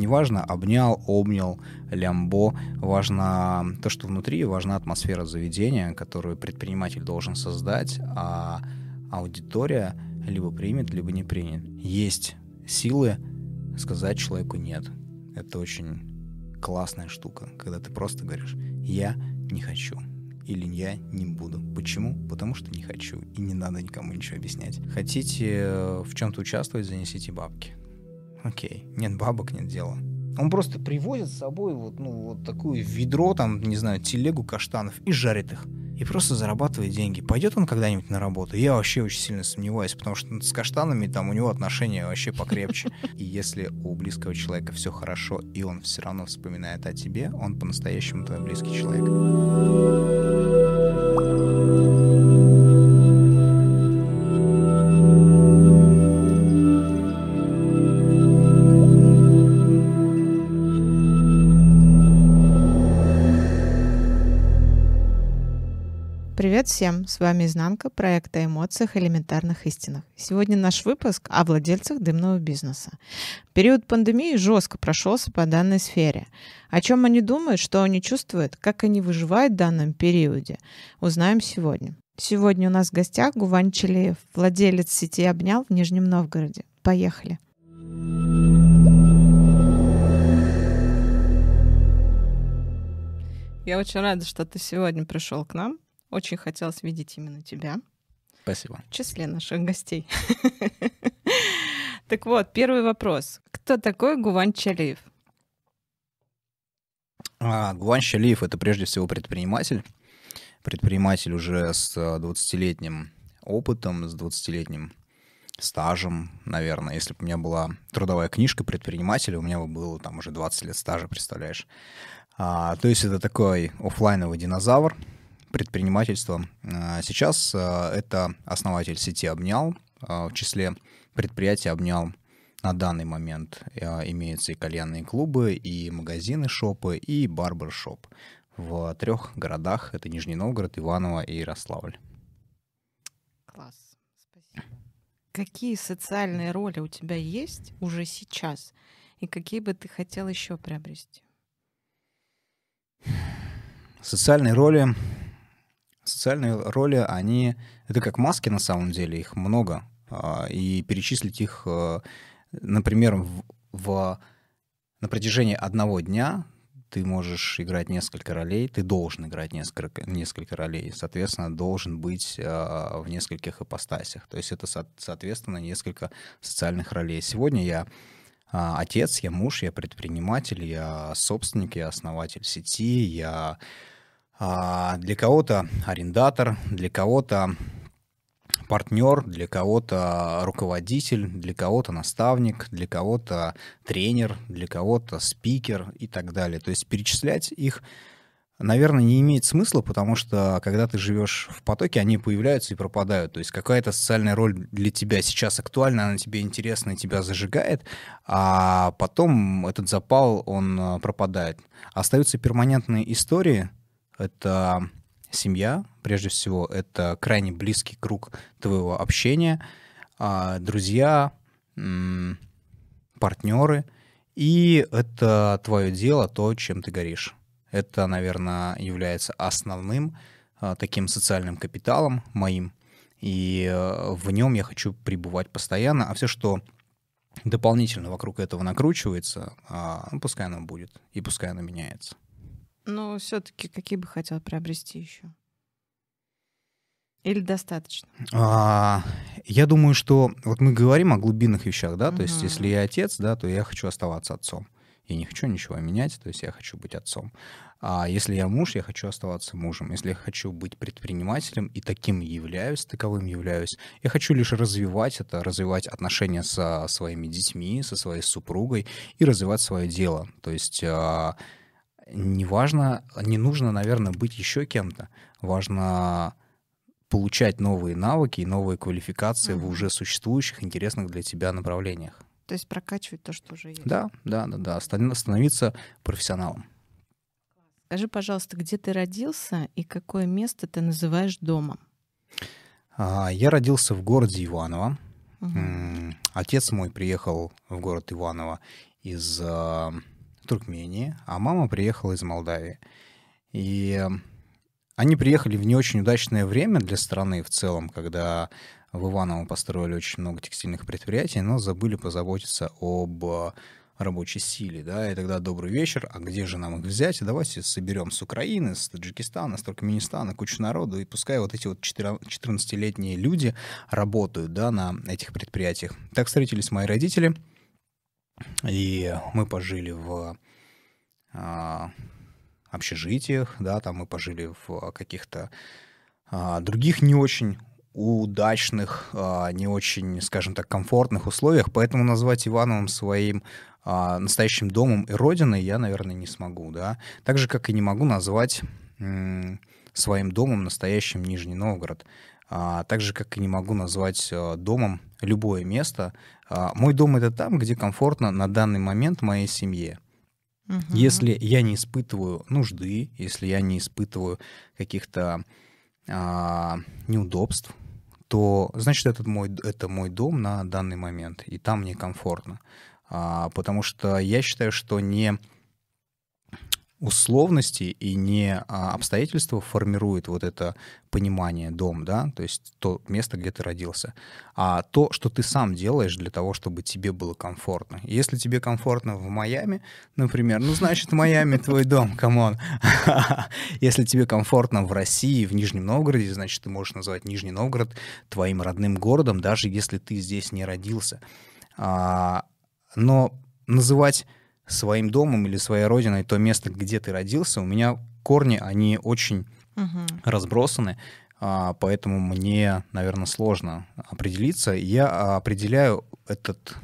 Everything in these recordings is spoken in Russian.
Неважно, обнял, обнял, лямбо, важно то, что внутри, важна атмосфера заведения, которую предприниматель должен создать, а аудитория либо примет, либо не примет. Есть силы сказать человеку «нет». Это очень классная штука, когда ты просто говоришь «я не хочу» или «я не буду». Почему? Потому что не хочу, и не надо никому ничего объяснять. Хотите э, в чем-то участвовать, занесите бабки. Окей, нет бабок, нет дела. Он просто привозит с собой вот, ну, вот такую ведро, там, не знаю, телегу каштанов и жарит их и просто зарабатывает деньги. Пойдет он когда-нибудь на работу? Я вообще очень сильно сомневаюсь, потому что с каштанами там у него отношения вообще покрепче. И если у близкого человека все хорошо, и он все равно вспоминает о тебе, он по-настоящему твой близкий человек. Всем! С вами Изнанка, проект о эмоциях элементарных истинах. Сегодня наш выпуск о владельцах дымного бизнеса. Период пандемии жестко прошелся по данной сфере. О чем они думают, что они чувствуют, как они выживают в данном периоде, узнаем сегодня. Сегодня у нас в гостях Гувань Челеев, владелец сети «Обнял» в Нижнем Новгороде. Поехали! Я очень рада, что ты сегодня пришел к нам. Очень хотелось видеть именно тебя. Спасибо. В числе наших гостей. Так вот, первый вопрос. Кто такой Гувань Чалиев? А, Гувань Чалиев — это прежде всего предприниматель. Предприниматель уже с 20-летним опытом, с 20-летним стажем, наверное. Если бы у меня была трудовая книжка предпринимателя, у меня бы было там уже 20 лет стажа, представляешь. А, то есть это такой офлайновый динозавр, предпринимательства. А, сейчас а, это основатель сети «Обнял». А, в числе предприятий «Обнял» на данный момент имеются и кальянные клубы, и магазины, шопы, и барбершоп. В трех городах. Это Нижний Новгород, Иваново и Ярославль. Класс. Спасибо. Какие социальные роли у тебя есть уже сейчас? И какие бы ты хотел еще приобрести? Социальные роли социальные роли, они... Это как маски на самом деле, их много. А, и перечислить их, э, например, в, в, на протяжении одного дня ты можешь играть несколько ролей, ты должен играть несколько, несколько ролей, соответственно, должен быть э, в нескольких ипостасях. То есть это, соответственно, несколько социальных ролей. Сегодня я э, отец, я муж, я предприниматель, я собственник, я основатель сети, я а, для кого-то арендатор, для кого-то партнер, для кого-то руководитель, для кого-то наставник, для кого-то тренер, для кого-то спикер и так далее. То есть перечислять их, наверное, не имеет смысла, потому что когда ты живешь в потоке, они появляются и пропадают. То есть какая-то социальная роль для тебя сейчас актуальна, она тебе интересна и тебя зажигает, а потом этот запал, он а, пропадает. Остаются перманентные истории — это семья, прежде всего, это крайне близкий круг твоего общения, а, друзья, партнеры, и это твое дело, то, чем ты горишь. Это, наверное, является основным а, таким социальным капиталом моим, и э, в нем я хочу пребывать постоянно, а все, что дополнительно вокруг этого накручивается, а, ну, пускай оно будет, и пускай оно меняется. Но все-таки какие бы хотел приобрести еще? Или достаточно? А, я думаю, что вот мы говорим о глубинных вещах, да, угу. то есть если я отец, да, то я хочу оставаться отцом. Я не хочу ничего менять, то есть я хочу быть отцом. А если я муж, я хочу оставаться мужем. Если я хочу быть предпринимателем и таким являюсь, таковым являюсь, я хочу лишь развивать это, развивать отношения со своими детьми, со своей супругой и развивать свое дело. То есть а, не важно, не нужно, наверное, быть еще кем-то. Важно получать новые навыки и новые квалификации угу. в уже существующих, интересных для тебя направлениях. То есть прокачивать то, что уже есть. Да, да, да, да. Становиться профессионалом. Скажи, пожалуйста, где ты родился и какое место ты называешь домом? А, я родился в городе Иваново. Угу. Отец мой приехал в город Иваново из э, Туркмении, а мама приехала из Молдавии. И они приехали в не очень удачное время для страны в целом, когда в Иваново построили очень много текстильных предприятий, но забыли позаботиться об рабочей силе, да, и тогда добрый вечер, а где же нам их взять? Давайте соберем с Украины, с Таджикистана, с Туркменистана кучу народу, и пускай вот эти вот 14-летние люди работают, да, на этих предприятиях. Так встретились мои родители, и мы пожили в а, общежитиях, да, там мы пожили в каких-то а, других не очень удачных, а, не очень, скажем так, комфортных условиях, поэтому назвать Ивановым своим настоящим домом и родиной я, наверное, не смогу, да. Так же, как и не могу назвать своим домом настоящим Нижний Новгород. Так же, как и не могу назвать а, домом любое место. А, мой дом — это там, где комфортно на данный момент моей семье. Угу. Если я не испытываю нужды, если я не испытываю каких-то а, неудобств, то значит этот мой это мой дом на данный момент, и там мне комфортно. А, потому что я считаю, что не условности и не а, обстоятельства формируют вот это понимание дом, да, то есть то место, где ты родился, а то, что ты сам делаешь для того, чтобы тебе было комфортно. Если тебе комфортно в Майами, например, ну, значит, Майами твой дом, come on. Если тебе комфортно в России, в Нижнем Новгороде, значит, ты можешь назвать Нижний Новгород твоим родным городом, даже если ты здесь не родился. А, но называть своим домом или своей родиной то место, где ты родился, у меня корни, они очень угу. разбросаны, а, поэтому мне, наверное, сложно определиться. Я определяю этот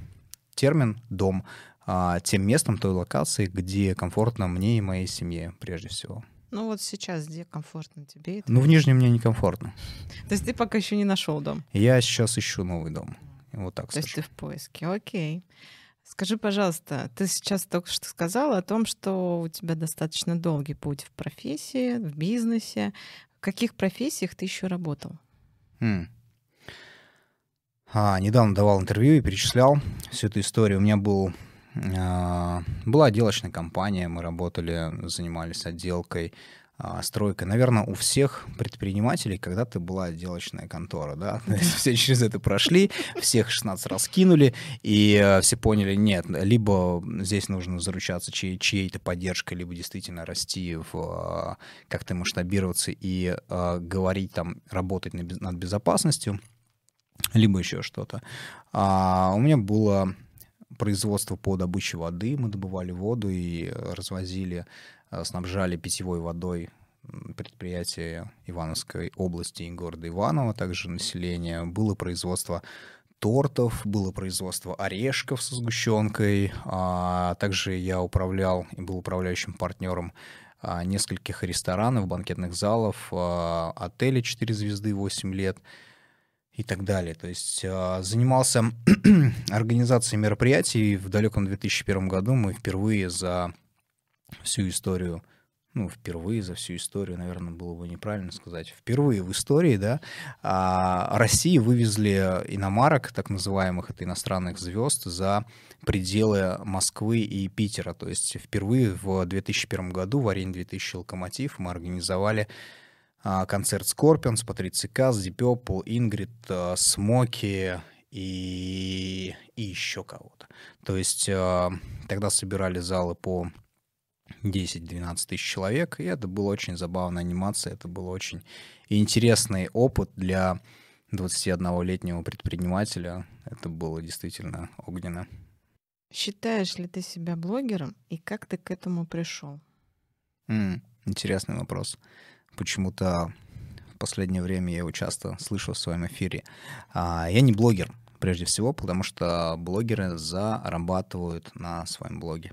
термин «дом» а, тем местом, той локацией, где комфортно мне и моей семье, прежде всего. Ну вот сейчас где комфортно тебе? Ну в Нижнем мне некомфортно. То есть ты пока еще не нашел дом? Я сейчас ищу новый дом. Вот так То скажу. есть ты в поиске, окей. Скажи, пожалуйста, ты сейчас только что сказала о том, что у тебя достаточно долгий путь в профессии, в бизнесе. В каких профессиях ты еще работал? Хм. А, недавно давал интервью и перечислял всю эту историю. У меня был, а, была отделочная компания, мы работали, занимались отделкой а, стройка. Наверное, у всех предпринимателей когда-то была отделочная контора, да, все через это прошли, всех 16 раз кинули, и э, все поняли, нет, либо здесь нужно заручаться чьей- чьей-то поддержкой, либо действительно расти, в, а, как-то масштабироваться и а, говорить там, работать над безопасностью, либо еще что-то. А у меня было производство по добыче воды, мы добывали воду и развозили Э, снабжали питьевой водой предприятия Ивановской области и города Иваново, также население. Было производство тортов, было производство орешков со сгущенкой. А также я управлял и был управляющим партнером а, нескольких ресторанов, банкетных залов, а, отелей 4 звезды 8 лет и так далее. То есть а, занимался организацией мероприятий. В далеком 2001 году мы впервые за всю историю, ну, впервые за всю историю, наверное, было бы неправильно сказать, впервые в истории, да, а России вывезли иномарок, так называемых, это иностранных звезд, за пределы Москвы и Питера. То есть впервые в 2001 году в арене 2000 «Локомотив» мы организовали а, концерт Патриции Каз, Deep Purple, Ингрид, а, Смоки и, и еще кого-то. То есть тогда собирали залы по 10-12 тысяч человек, и это была очень забавная анимация, это был очень интересный опыт для 21-летнего предпринимателя. Это было действительно огненно. Считаешь ли ты себя блогером, и как ты к этому пришел? Mm, интересный вопрос. Почему-то в последнее время я его часто слышу в своем эфире. А, я не блогер, прежде всего, потому что блогеры зарабатывают на своем блоге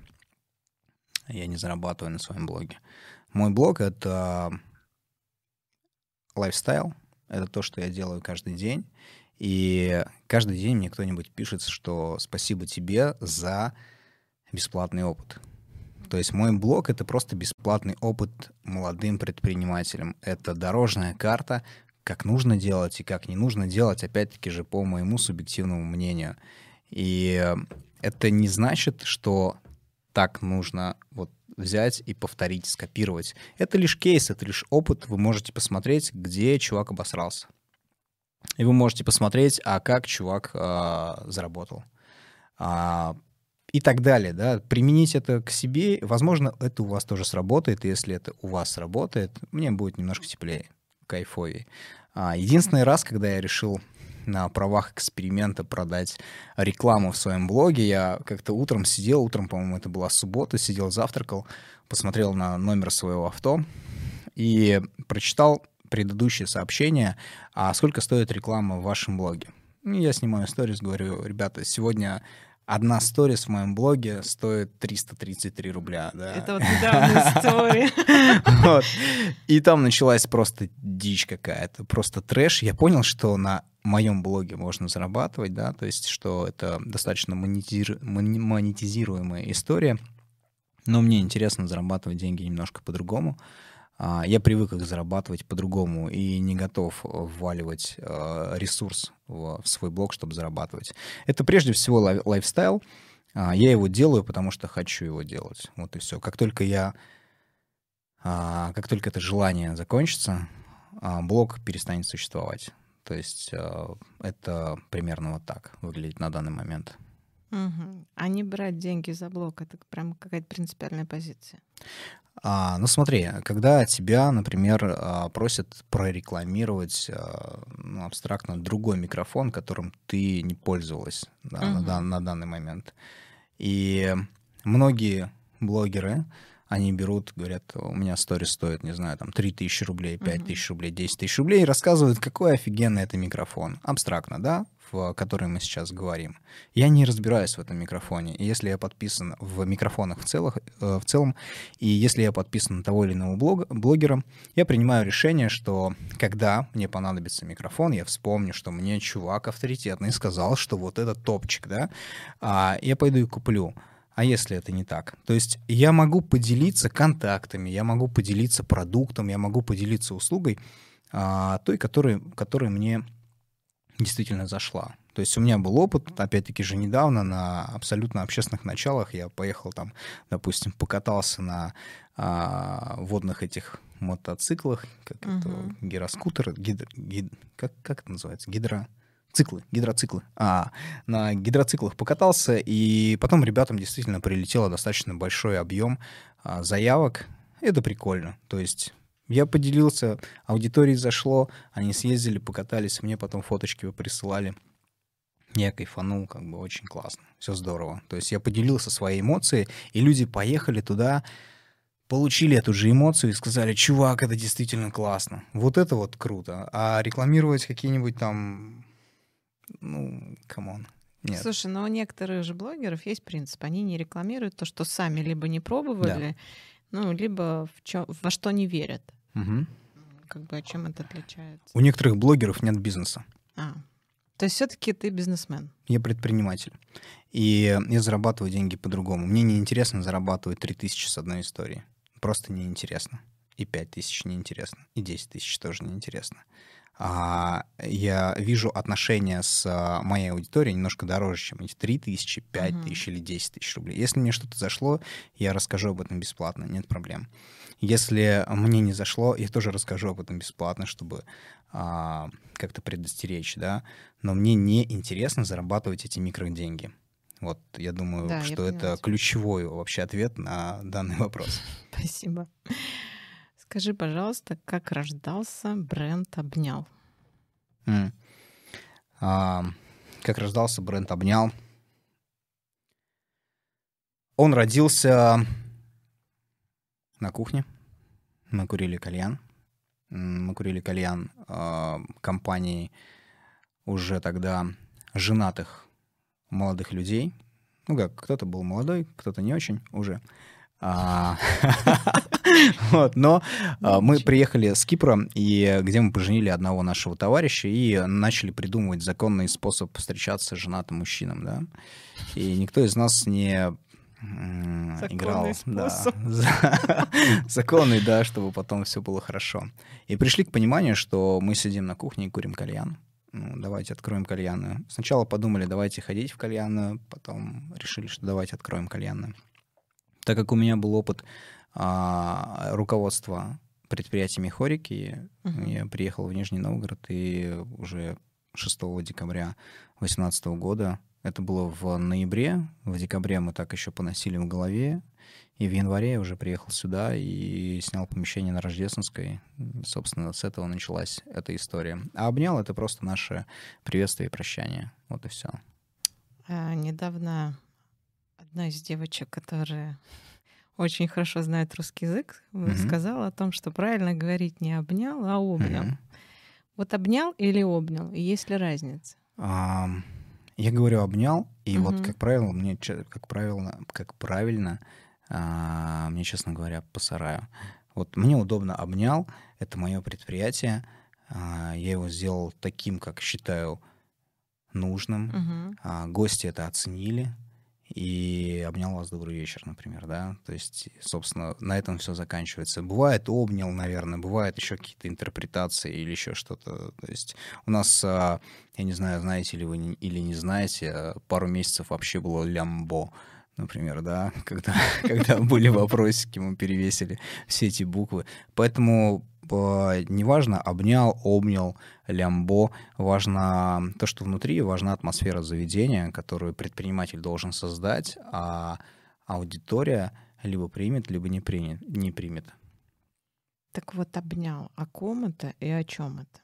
я не зарабатываю на своем блоге. Мой блог — это лайфстайл, это то, что я делаю каждый день, и каждый день мне кто-нибудь пишет, что спасибо тебе за бесплатный опыт. То есть мой блог — это просто бесплатный опыт молодым предпринимателям. Это дорожная карта, как нужно делать и как не нужно делать, опять-таки же по моему субъективному мнению. И это не значит, что так нужно вот взять и повторить, скопировать. Это лишь кейс, это лишь опыт. Вы можете посмотреть, где чувак обосрался. И вы можете посмотреть, а как чувак э, заработал. А, и так далее, да, применить это к себе, возможно, это у вас тоже сработает, если это у вас сработает, мне будет немножко теплее, кайфовее. А, единственный раз, когда я решил на правах эксперимента продать рекламу в своем блоге. Я как-то утром сидел, утром, по-моему, это была суббота, сидел, завтракал, посмотрел на номер своего авто и прочитал предыдущее сообщение, а сколько стоит реклама в вашем блоге. Я снимаю сторис, говорю, ребята, сегодня одна сторис в моем блоге стоит 333 рубля. Да? Это вот недавняя история. вот. И там началась просто дичь какая-то, просто трэш. Я понял, что на моем блоге можно зарабатывать, да, то есть что это достаточно монетизиру... монетизируемая история, но мне интересно зарабатывать деньги немножко по-другому. А, я привык их зарабатывать по-другому и не готов вваливать а, ресурс в свой блог, чтобы зарабатывать. Это прежде всего лайфстайл. А, я его делаю, потому что хочу его делать. Вот и все. Как только я, как только это желание закончится, блог перестанет существовать. То есть это примерно вот так выглядит на данный момент. Угу. А не брать деньги за блок, это прям какая-то принципиальная позиция. А, ну смотри, когда тебя, например, а, просят прорекламировать а, ну, абстрактно другой микрофон, которым ты не пользовалась да, угу. на, на данный момент, и многие блогеры, они берут, говорят, у меня сторис стоит, не знаю, там 3 тысячи рублей, 5 тысяч рублей, 10 тысяч рублей, и рассказывают, какой офигенный это микрофон. Абстрактно, да? В которой мы сейчас говорим. Я не разбираюсь в этом микрофоне. И если я подписан в микрофонах в, целых, э, в целом, и если я подписан на того или иного блог, блогера, я принимаю решение, что когда мне понадобится микрофон, я вспомню, что мне чувак авторитетный сказал, что вот это топчик, да, а я пойду и куплю. А если это не так? То есть я могу поделиться контактами, я могу поделиться продуктом, я могу поделиться услугой а, той, которой, которой мне действительно зашла. То есть у меня был опыт, опять-таки же недавно, на абсолютно общественных началах. Я поехал там, допустим, покатался на а, водных этих мотоциклах, как uh-huh. это, гироскутер, гидро, гид, как, как это называется, гидро... Циклы, гидроциклы. А, на гидроциклах покатался, и потом ребятам действительно прилетело достаточно большой объем а, заявок. Это прикольно. То есть я поделился, аудитории зашло, они съездили, покатались, мне потом фоточки вы присылали. Я кайфанул, как бы очень классно, все здорово. То есть я поделился своей эмоцией, и люди поехали туда, получили эту же эмоцию и сказали, чувак, это действительно классно. Вот это вот круто. А рекламировать какие-нибудь там, ну, come on. Нет. Слушай, но у некоторых же блогеров есть принцип. Они не рекламируют то, что сами либо не пробовали, да ну, либо в чё, во что не верят. Угу. Как бы а чем это отличается? У некоторых блогеров нет бизнеса. А. То есть все-таки ты бизнесмен? Я предприниматель. И я зарабатываю деньги по-другому. Мне не интересно зарабатывать 3000 с одной истории. Просто неинтересно. И 5000 неинтересно. И 10 тысяч тоже неинтересно. А я вижу отношения с а, моей аудиторией немножко дороже, чем эти 3 тысячи, 5 uh-huh. тысяч или 10 тысяч рублей. Если мне что-то зашло, я расскажу об этом бесплатно, нет проблем. Если мне не зашло, я тоже расскажу об этом бесплатно, чтобы а, как-то предостеречь, да. Но мне не интересно зарабатывать эти микроденьги. Вот, я думаю, да, что я это ключевой вообще ответ на данный вопрос. Спасибо. Скажи, пожалуйста, как рождался бренд «Обнял»? Mm. А, как рождался бренд «Обнял»? Он родился на кухне. Мы курили кальян. Мы курили кальян э, компании уже тогда женатых молодых людей. Ну как, кто-то был молодой, кто-то не очень уже. А, вот, но а, мы приехали с Кипра, и где мы поженили одного нашего товарища и начали придумывать законный способ встречаться с женатым мужчинам, да. И никто из нас не играл. Способ. Да, законный, да, чтобы потом все было хорошо. И пришли к пониманию, что мы сидим на кухне и курим кальян. ну, давайте откроем кальянную. Сначала подумали, давайте ходить в кальянную, потом решили, что давайте откроем кальянную. Так как у меня был опыт а, руководства предприятиями Хорики, uh-huh. я приехал в Нижний Новгород и уже 6 декабря 2018 года, это было в ноябре, в декабре мы так еще поносили в голове, и в январе я уже приехал сюда и снял помещение на Рождественской. Собственно, с этого началась эта история. А обнял — это просто наше приветствие и прощание. Вот и все. А, недавно одна из девочек, которая очень хорошо знает русский язык, mm-hmm. сказала о том, что правильно говорить не обнял, а обнял. Mm-hmm. Вот обнял или обнял? И есть ли разница? Um, я говорю обнял, и mm-hmm. вот как правило мне как правило как правильно а, мне, честно говоря, по сараю. Вот мне удобно обнял, это мое предприятие, а, я его сделал таким, как считаю нужным. Угу. А, гости это оценили, и обнял вас добрый вечер, например, да, то есть, собственно, на этом все заканчивается. Бывает обнял, наверное, бывает еще какие-то интерпретации или еще что-то, то есть у нас, я не знаю, знаете ли вы или не знаете, пару месяцев вообще было лямбо, например, да, когда, когда были вопросики, мы перевесили все эти буквы. Поэтому неважно, обнял, обнял, лямбо, важно то, что внутри, важна атмосфера заведения, которую предприниматель должен создать, а аудитория либо примет, либо не, принят, не примет. Так вот, обнял, о ком это и о чем это?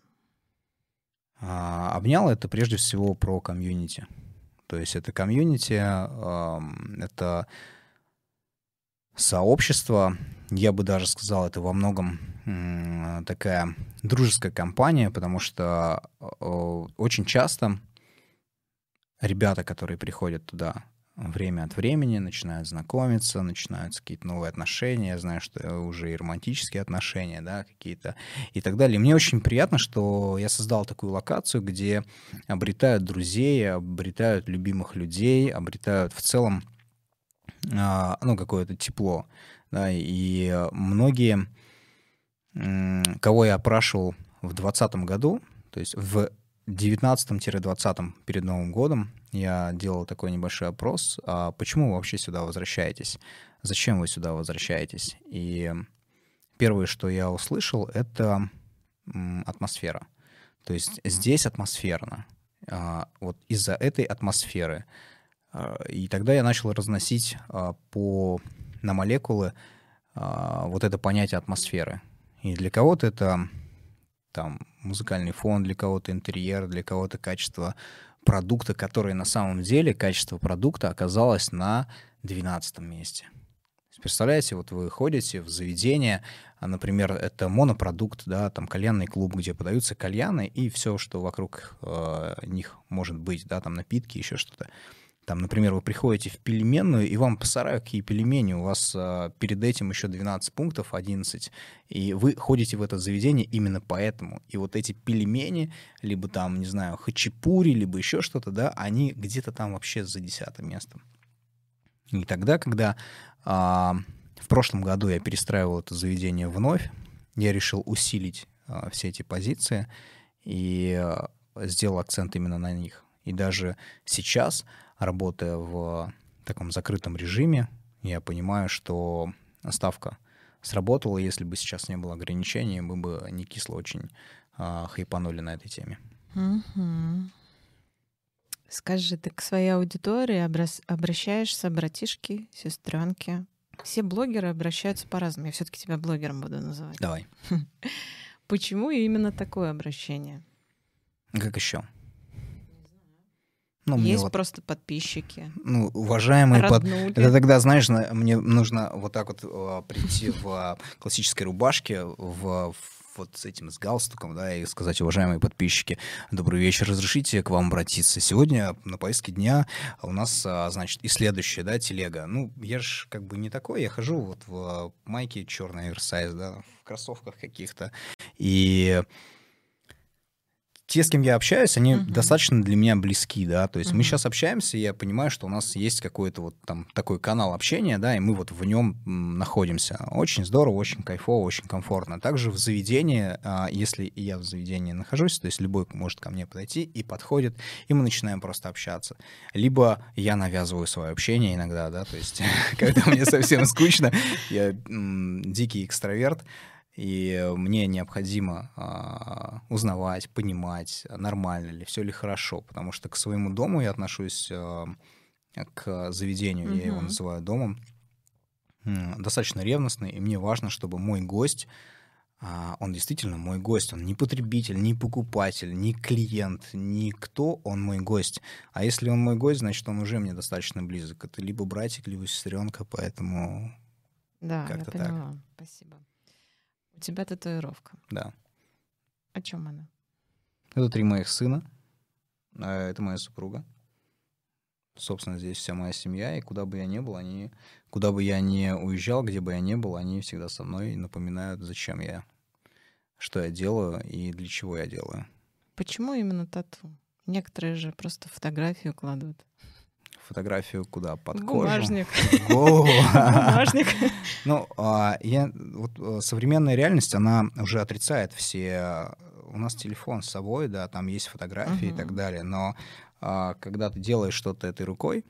А, обнял это прежде всего про комьюнити. То есть это комьюнити, это сообщество, я бы даже сказал, это во многом такая дружеская компания, потому что очень часто ребята, которые приходят туда, время от времени начинают знакомиться, начинаются какие-то новые отношения. Я знаю, что уже и романтические отношения, да, какие-то и так далее. мне очень приятно, что я создал такую локацию, где обретают друзей, обретают любимых людей, обретают в целом ну, какое-то тепло. Да, и многие, кого я опрашивал в 2020 году, то есть в 19-20 перед Новым годом я делал такой небольшой опрос, а почему вы вообще сюда возвращаетесь? Зачем вы сюда возвращаетесь? И первое, что я услышал, это атмосфера. То есть здесь атмосферно. А, вот из-за этой атмосферы. А, и тогда я начал разносить а, по, на молекулы вот это понятие атмосферы. И для кого-то это там музыкальный фон, для кого-то интерьер, для кого-то качество продукта, который на самом деле, качество продукта оказалось на 12 месте. Представляете, вот вы ходите в заведение, а, например, это монопродукт, да, там кальянный клуб, где подаются кальяны и все, что вокруг э, них может быть, да, там напитки, еще что-то. Там, например, вы приходите в пельменную, и вам посарают, какие пельмени, у вас а, перед этим еще 12 пунктов, 11, и вы ходите в это заведение именно поэтому. И вот эти пельмени, либо там, не знаю, хачапури, либо еще что-то, да, они где-то там вообще за десятым местом. И тогда, когда а, в прошлом году я перестраивал это заведение вновь, я решил усилить а, все эти позиции и а, сделал акцент именно на них. И даже сейчас работая в таком закрытом режиме, я понимаю, что ставка сработала. Если бы сейчас не было ограничений, мы бы не кисло очень а, хайпанули на этой теме. Угу. Скажи, ты к своей аудитории обращаешься, братишки, сестренки? Все блогеры обращаются по-разному. Я все-таки тебя блогером буду называть. Давай. Почему именно такое обращение? Как еще? Ну, Есть вот, просто подписчики. Ну, уважаемые под... Это тогда, знаешь, мне нужно вот так вот uh, прийти в uh, классической рубашке, в, в вот с этим, с галстуком, да, и сказать, уважаемые подписчики, добрый вечер, разрешите к вам обратиться. Сегодня на повестке дня у нас, а, значит, и следующее, да, телега. Ну, я же как бы не такой, я хожу вот в майке черной оверсайз, да, в кроссовках каких-то, и те, с кем я общаюсь, они uh-huh. достаточно для меня близки, да, то есть uh-huh. мы сейчас общаемся, и я понимаю, что у нас есть какой-то вот там такой канал общения, да, и мы вот в нем находимся. Очень здорово, очень кайфово, очень комфортно. Также в заведении, а, если я в заведении нахожусь, то есть любой может ко мне подойти и подходит, и мы начинаем просто общаться. Либо я навязываю свое общение иногда, да, то есть когда мне совсем скучно, я дикий экстраверт, и мне необходимо э, узнавать, понимать, нормально ли, все ли хорошо, потому что к своему дому я отношусь э, к заведению, mm-hmm. я его называю домом, достаточно ревностный, и мне важно, чтобы мой гость, э, он действительно мой гость, он не потребитель, не покупатель, не клиент, не кто, он мой гость. А если он мой гость, значит, он уже мне достаточно близок. Это либо братик, либо сестренка, поэтому да, как-то я поняла. так. Спасибо. У тебя татуировка. Да. О чем она? Это три моих сына. А, это моя супруга. Собственно, здесь вся моя семья, и куда бы я ни был, они, куда бы я ни уезжал, где бы я ни был, они всегда со мной напоминают, зачем я, что я делаю и для чего я делаю. Почему именно тату? Некоторые же просто фотографию кладут фотографию куда? Под Бумажник. кожу? Бумажник. Ну, а, я, вот э, современная реальность, она уже отрицает все... У нас телефон с собой, да, там есть фотографии и так далее, но а, когда ты делаешь что-то этой рукой,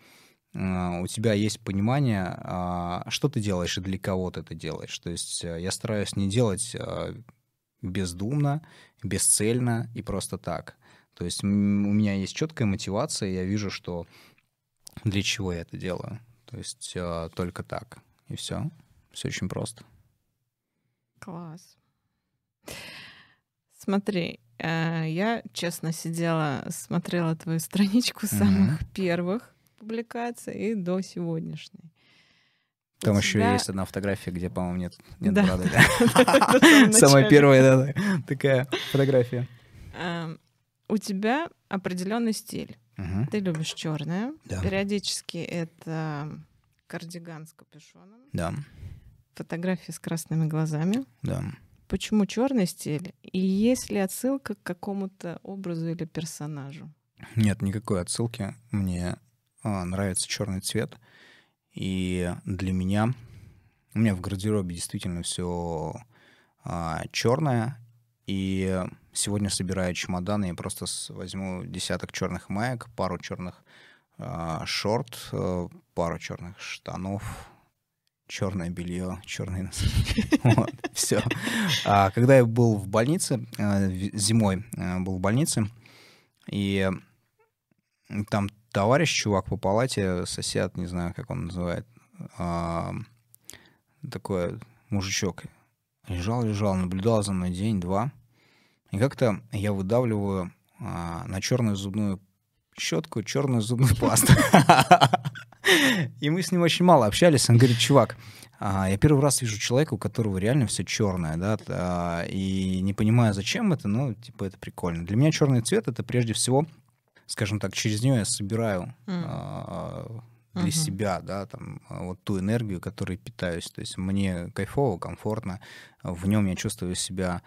а, у тебя есть понимание, что ты делаешь и для кого ты это делаешь. То есть э, я стараюсь не делать бездумно, бесцельно и просто так. То есть у меня есть четкая мотивация, я вижу, что для чего я это делаю. То есть э, только так. И все. Все очень просто. Класс. Смотри, э, я честно сидела, смотрела твою страничку с самых mm-hmm. первых публикаций и до сегодняшней. Там еще тебя... есть одна фотография, где, по-моему, нет, нет да. бороды. Самая первая, такая фотография. У тебя определенный стиль. Угу. Ты любишь черное. Да. Периодически это кардиган с капюшоном. Да. Фотографии с красными глазами. Да. Почему черный стиль? И есть ли отсылка к какому-то образу или персонажу? Нет, никакой отсылки. Мне а, нравится черный цвет. И для меня, у меня в гардеробе действительно все а, черное. И сегодня собираю чемоданы, я просто возьму десяток черных маек, пару черных э, шорт, пару черных штанов, черное белье, черные носки. Все. А, когда я был в больнице, э, зимой э, был в больнице, и там товарищ, чувак по палате, сосед, не знаю, как он называет, а, такой мужичок, лежал-лежал, наблюдал за мной день-два, и как-то я выдавливаю а, на черную зубную щетку черную зубную пасту. И мы с ним очень мало общались. Он говорит, чувак, а, я первый раз вижу человека, у которого реально все черное, да, а, и не понимаю, зачем это, но типа это прикольно. Для меня черный цвет это прежде всего, скажем так, через нее я собираю mm. для uh-huh. себя, да, там вот ту энергию, которой питаюсь. То есть мне кайфово, комфортно, в нем я чувствую себя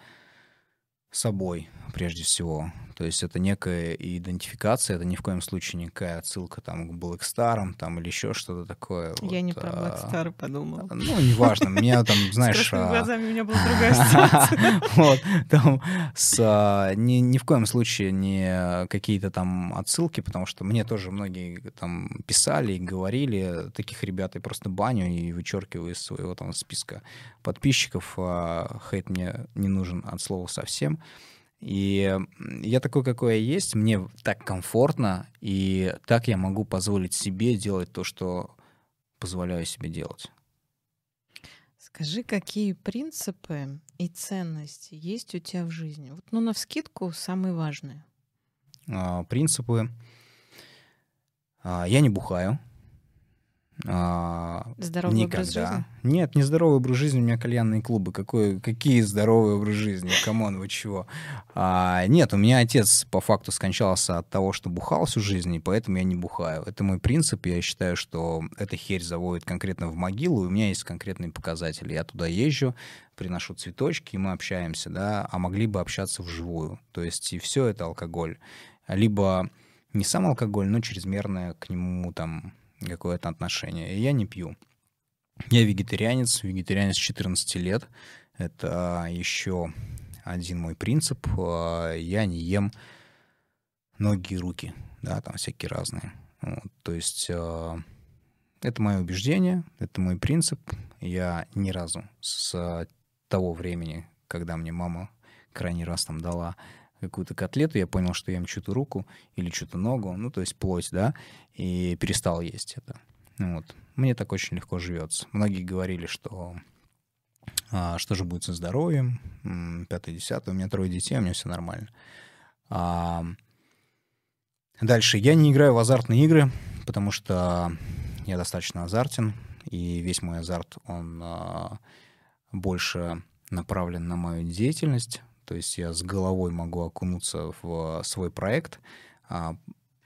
собой прежде всего. То есть это некая идентификация, это ни в коем случае никакая отсылка там к Блэкстарам там или еще что-то такое. Я вот, не про Блэкстары а, подумала. Ну, неважно, меня там, знаешь... С а, глазами у меня была другая ситуация. Вот, там. А, ни, в коем случае не какие-то там отсылки, потому что мне тоже многие там писали и говорили, таких ребят я просто баню и вычеркиваю из своего там списка подписчиков. А хейт мне не нужен от слова совсем. И я такой, какой я есть, мне так комфортно, и так я могу позволить себе делать то, что позволяю себе делать. Скажи, какие принципы и ценности есть у тебя в жизни? Вот, ну, на вскидку самые важные. А, принципы. А, я не бухаю. А, здоровый Никогда. образ жизни? Нет, не здоровый образ жизни, у меня кальянные клубы. Какой, какие здоровые образ жизни? Come on, вы чего? А, нет, у меня отец по факту скончался от того, что бухал всю жизнь, и поэтому я не бухаю. Это мой принцип, я считаю, что эта херь заводит конкретно в могилу, и у меня есть конкретные показатели. Я туда езжу, приношу цветочки, и мы общаемся, да, а могли бы общаться вживую. То есть и все это алкоголь. Либо не сам алкоголь, но чрезмерное к нему там какое-то отношение. И я не пью. Я вегетарианец, вегетарианец 14 лет. Это еще один мой принцип. Я не ем ноги и руки, да, там всякие разные. Вот, то есть э, это мое убеждение, это мой принцип. Я ни разу с того времени, когда мне мама крайний раз там дала какую-то котлету, я понял, что я ем чью-то руку или чью-то ногу, ну, то есть плоть, да, и перестал есть это. Ну вот. Мне так очень легко живется. Многие говорили, что а, что же будет со здоровьем, пятое, десятое, у меня трое детей, у меня все нормально. А, дальше, я не играю в азартные игры, потому что я достаточно азартен, и весь мой азарт, он а, больше направлен на мою деятельность, то есть я с головой могу окунуться в свой проект а,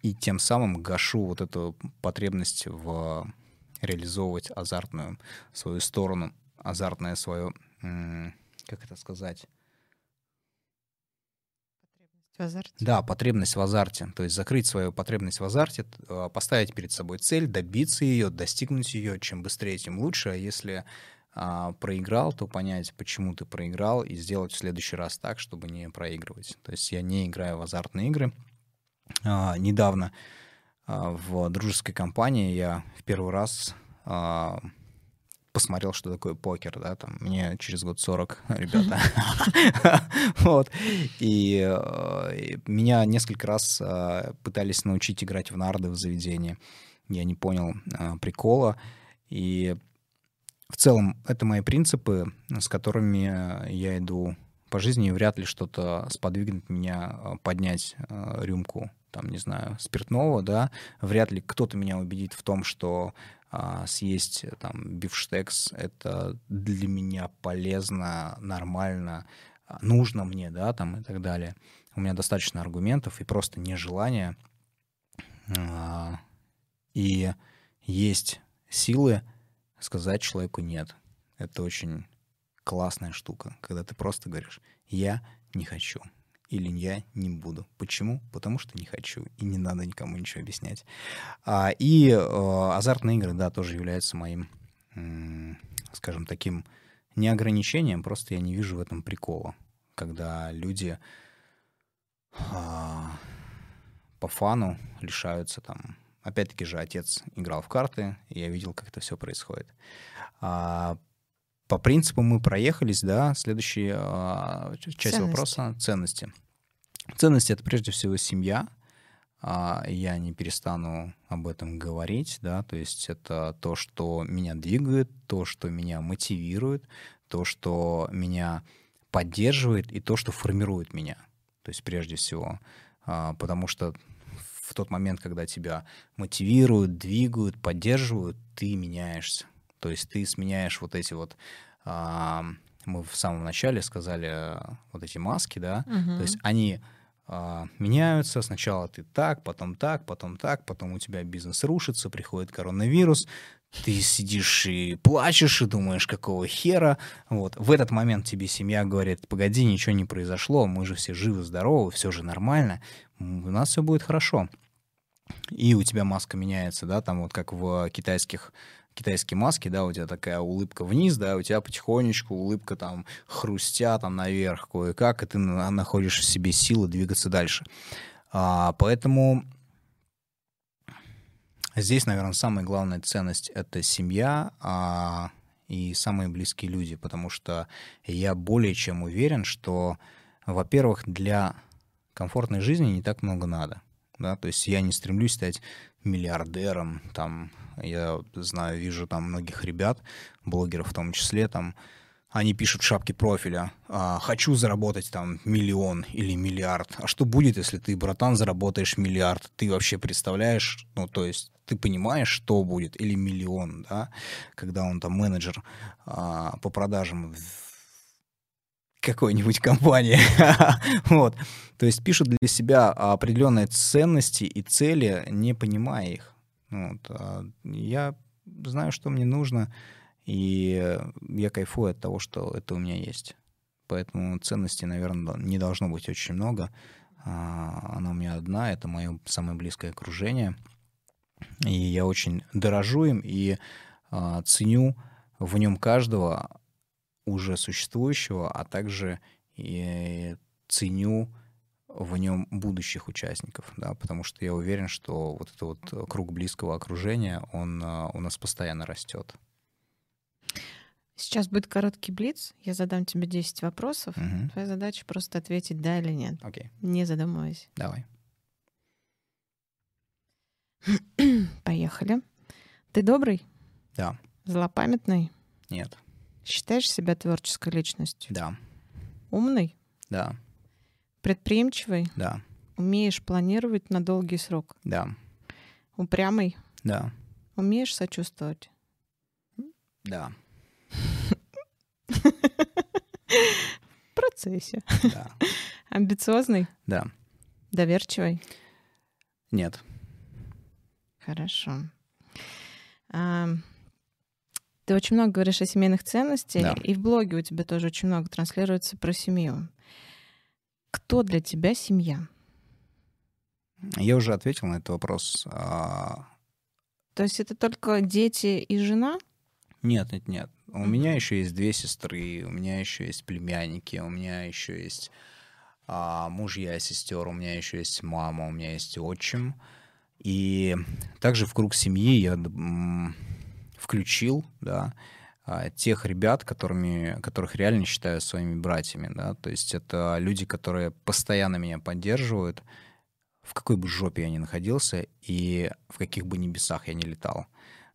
и тем самым гашу вот эту потребность в реализовывать азартную свою сторону, азартное свое, как это сказать? В азарте. Да, потребность в азарте. То есть закрыть свою потребность в азарте, а, поставить перед собой цель, добиться ее, достигнуть ее. Чем быстрее, тем лучше. А если а, проиграл, то понять, почему ты проиграл, и сделать в следующий раз так, чтобы не проигрывать. То есть я не играю в азартные игры. А, недавно а, в дружеской компании я в первый раз а, посмотрел, что такое покер, да, там, мне через год 40, ребята. Вот. И меня несколько раз пытались научить играть в нарды в заведении. Я не понял прикола. И в целом, это мои принципы, с которыми я иду по жизни, и вряд ли что-то сподвигнет меня а, поднять а, рюмку, там, не знаю, спиртного, да, вряд ли кто-то меня убедит в том, что а, съесть там бифштекс — это для меня полезно, нормально, нужно мне, да, там и так далее. У меня достаточно аргументов и просто нежелания. И есть силы, сказать человеку нет. Это очень классная штука, когда ты просто говоришь «я не хочу» или «я не буду». Почему? Потому что не хочу, и не надо никому ничего объяснять. А, и э, азартные игры, да, тоже являются моим, скажем, таким не ограничением, просто я не вижу в этом прикола, когда люди э, по фану лишаются там Опять-таки же отец играл в карты, и я видел, как это все происходит. А, по принципу мы проехались, да. Следующая а, часть ценности. вопроса — ценности. Ценности — это прежде всего семья. А, я не перестану об этом говорить, да, то есть это то, что меня двигает, то, что меня мотивирует, то, что меня поддерживает и то, что формирует меня. То есть прежде всего, а, потому что в тот момент, когда тебя мотивируют, двигают, поддерживают, ты меняешься. То есть ты сменяешь вот эти вот а, мы в самом начале сказали а, вот эти маски, да, угу. то есть они а, меняются. Сначала ты так, потом так, потом так, потом у тебя бизнес рушится, приходит коронавирус, ты сидишь и плачешь, и думаешь, какого хера. Вот. В этот момент тебе семья говорит, погоди, ничего не произошло, мы же все живы-здоровы, все же нормально у нас все будет хорошо. И у тебя маска меняется, да, там вот как в китайских китайские маски, да, у тебя такая улыбка вниз, да, у тебя потихонечку улыбка там хрустя там наверх кое-как, и ты находишь в себе силы двигаться дальше. А, поэтому здесь, наверное, самая главная ценность — это семья а, и самые близкие люди, потому что я более чем уверен, что, во-первых, для комфортной жизни не так много надо. Да? То есть я не стремлюсь стать миллиардером. Там, я знаю, вижу там многих ребят, блогеров в том числе, там, они пишут в шапке профиля, а, хочу заработать там миллион или миллиард. А что будет, если ты, братан, заработаешь миллиард? Ты вообще представляешь, ну, то есть ты понимаешь, что будет, или миллион, да, когда он там менеджер а, по продажам какой-нибудь компании. вот. То есть пишут для себя определенные ценности и цели, не понимая их. Вот. А я знаю, что мне нужно, и я кайфую от того, что это у меня есть. Поэтому ценностей, наверное, не должно быть очень много. А, она у меня одна, это мое самое близкое окружение. И я очень дорожу им и а, ценю в нем каждого уже существующего, а также и ценю в нем будущих участников, да, потому что я уверен, что вот этот вот круг близкого окружения, он а, у нас постоянно растет. Сейчас будет короткий блиц. Я задам тебе 10 вопросов. Угу. Твоя задача просто ответить да или нет. Окей. Не задумывайся. Давай. Поехали. Ты добрый? Да. Злопамятный? Нет. Считаешь себя творческой личностью? Да. Умный? Да. Предприимчивый? Да. Умеешь планировать на долгий срок? Да. Упрямый? Да. Умеешь сочувствовать? Да. В процессе. Да. Амбициозный? Да. Доверчивый? Нет. Хорошо. А, ты очень много говоришь о семейных ценностях, да. и в блоге у тебя тоже очень много транслируется про семью. Кто для тебя семья? Я уже ответил на этот вопрос. А, То есть это только дети и жена? Нет, нет, нет. У меня еще есть две сестры, у меня еще есть племянники, у меня еще есть а, мужья, сестер, у меня еще есть мама, у меня есть отчим. И также в круг семьи я включил, да, а, тех ребят, которыми, которых реально считаю своими братьями, да, то есть это люди, которые постоянно меня поддерживают, в какой бы жопе я ни находился и в каких бы небесах я ни летал.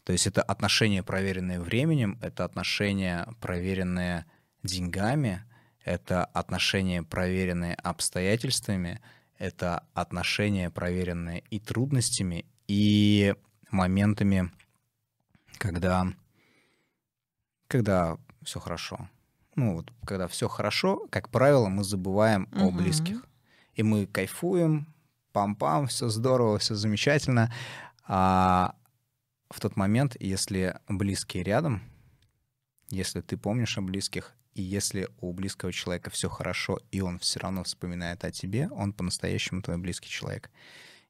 То есть это отношения, проверенные временем, это отношения, проверенные деньгами, это отношения, проверенные обстоятельствами, это отношения, проверенные и трудностями, и моментами, когда, когда все хорошо. Ну вот, когда все хорошо, как правило, мы забываем угу. о близких. И мы кайфуем, пам-пам, все здорово, все замечательно. А в тот момент, если близкие рядом, если ты помнишь о близких, и если у близкого человека все хорошо, и он все равно вспоминает о тебе, он по-настоящему твой близкий человек.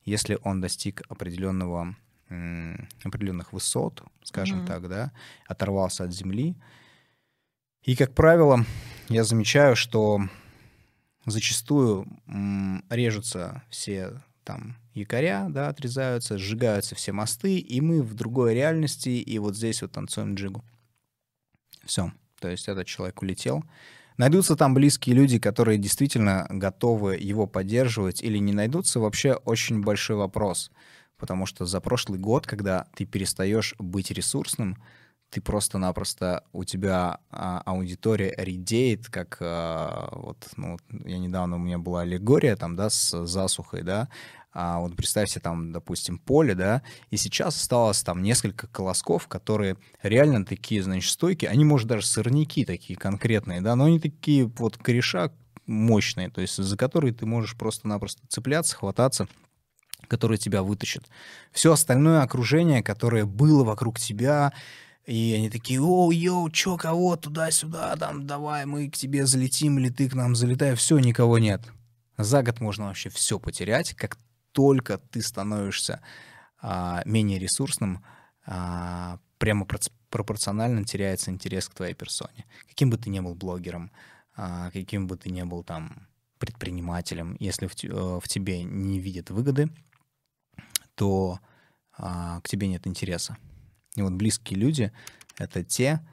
Если он достиг определенного, определенных высот, скажем mm-hmm. так, да, оторвался от земли, и, как правило, я замечаю, что зачастую режутся все там якоря, да, отрезаются, сжигаются все мосты, и мы в другой реальности, и вот здесь вот танцуем джигу. Все. То есть этот человек улетел. Найдутся там близкие люди, которые действительно готовы его поддерживать, или не найдутся, вообще очень большой вопрос. Потому что за прошлый год, когда ты перестаешь быть ресурсным, ты просто-напросто, у тебя а, аудитория редеет, как а, вот, ну, я недавно, у меня была аллегория там, да, с засухой, да, а вот представьте там, допустим, поле, да, и сейчас осталось там несколько колосков, которые реально такие, значит, стойкие, они, может, даже сорняки такие конкретные, да, но они такие вот кореша мощные, то есть за которые ты можешь просто-напросто цепляться, хвататься, которые тебя вытащат. Все остальное окружение, которое было вокруг тебя, и они такие, о, йоу, чё, кого, туда-сюда, там, давай, мы к тебе залетим, или ты к нам залетай, все, никого нет. За год можно вообще все потерять, как только ты становишься а, менее ресурсным, а, прямо пропорционально теряется интерес к твоей персоне. Каким бы ты ни был блогером, а, каким бы ты ни был там предпринимателем, если в, э, в тебе не видят выгоды, то а, к тебе нет интереса. И вот близкие люди — это те,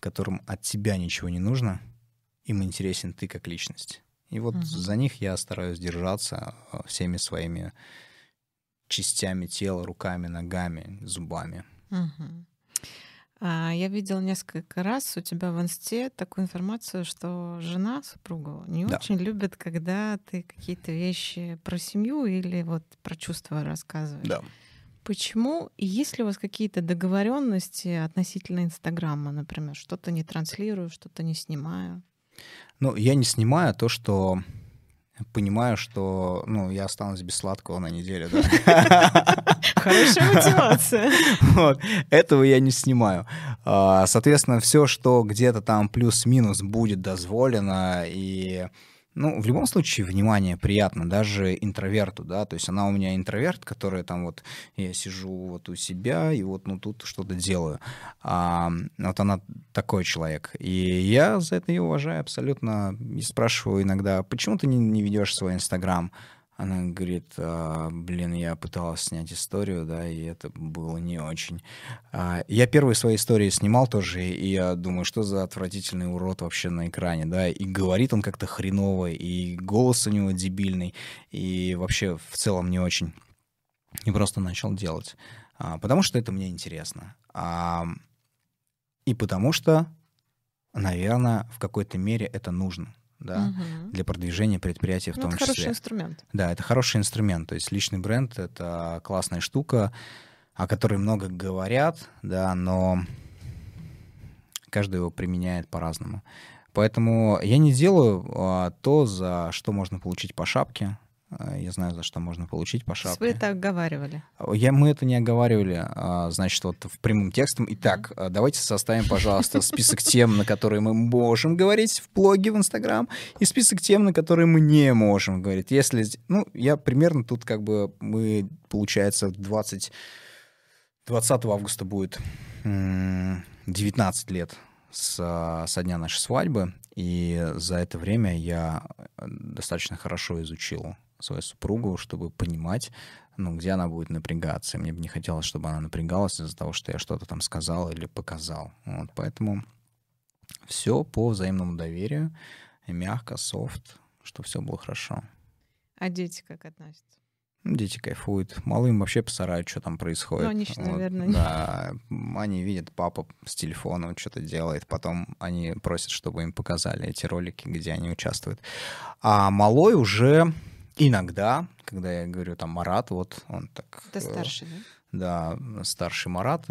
которым от тебя ничего не нужно, им интересен ты как личность. И вот угу. за них я стараюсь держаться э, всеми своими частями тела, руками, ногами, зубами. Угу. А, я видела несколько раз у тебя в инсте такую информацию, что жена супруга не Да. очень любит, когда ты какие-то вещи про семью или вот про чувства рассказываешь. Да. Почему? И есть ли у вас какие-то договоренности относительно Инстаграма, например? Что-то не транслирую, что-то не снимаю. Ну, я не снимаю то, что понимаю, что ну, я останусь без сладкого на неделю, да. Хорошая мотивация. Вот. Этого я не снимаю. А, Соответственно, все, что где-то там плюс-минус будет дозволено, и ну, в любом случае, внимание приятно, даже интроверту, да, то есть она у меня интроверт, который там вот, я сижу вот у себя и вот, ну, тут что-то делаю. А, вот она такой человек. И я за это ее уважаю абсолютно. И спрашиваю иногда, почему ты не, не ведешь свой Инстаграм? Она говорит, «А, блин, я пыталась снять историю, да, и это было не очень. А, я первые свои истории снимал тоже, и я думаю, что за отвратительный урод вообще на экране, да, и говорит он как-то хреново, и голос у него дебильный, и вообще в целом не очень. И просто начал делать. А, потому что это мне интересно. А, и потому что, наверное, в какой-то мере это нужно, да, Мгм. для продвижения предприятия в Ну, том это числе. хороший инструмент. Да, это хороший инструмент. То есть личный бренд — это классная штука, о которой много говорят, да, но каждый его применяет по-разному. Поэтому я не делаю а, то, за что можно получить по шапке. А, Я знаю, за что можно получить по шапке. Вы это оговаривали. Я, мы это не оговаривали, а, значит, вот в прямым текстом. Итак, а, давайте составим, пожалуйста, список тем, на которые мы можем говорить в блоге, в Инстаграм, и список тем, на которые мы не можем говорить. Если, ну, я примерно тут как бы, мы, получается, 20, 20 августа будет м, 19 лет с, со дня нашей свадьбы, и за это время я э, достаточно хорошо изучил свою супругу, чтобы понимать, ну, где она будет напрягаться. Мне бы не хотелось, чтобы она напрягалась из-за того, что я что-то там сказал или показал. Вот, поэтому все по взаимному доверию, мягко, софт, чтобы все было хорошо. А дети как относятся? Дети кайфуют. Малым вообще посарают, что там происходит. Ну, они ж, Вот, наверное, не- Да, они видят, папа с телефона что-то делает, потом они просят, чтобы им показали эти ролики, где они участвуют. А малой уже иногда, когда я говорю там Марат, вот он так... Это старший, да? Да, старший Марат,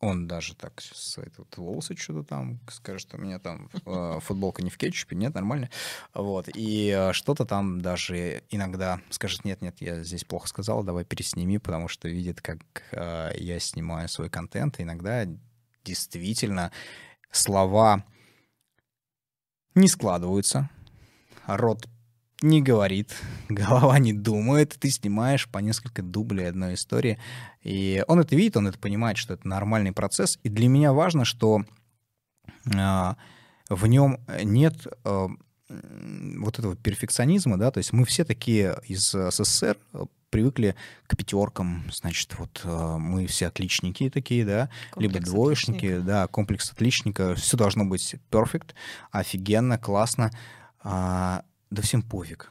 он даже так свои тут волосы что-то там скажет, что у меня там э, футболка не в кетчупе, нет, нормально. Вот, и э, что-то там даже иногда скажет, нет-нет, я здесь плохо сказал, давай пересними, потому что видит, как э, я снимаю свой контент, и иногда действительно слова не складываются, рот не говорит, голова не думает, ты снимаешь по несколько дублей одной истории. И он это видит, он это понимает, что это нормальный процесс. И для меня важно, что а, в нем нет а, м, вот этого перфекционизма, да, то есть мы все такие из СССР э, привыкли к пятеркам, значит, вот а, мы все отличники такие, да, либо Комплекс двоечники, отличника. да, комплекс отличника, все должно быть perfect, офигенно, классно, А, да всем пофиг.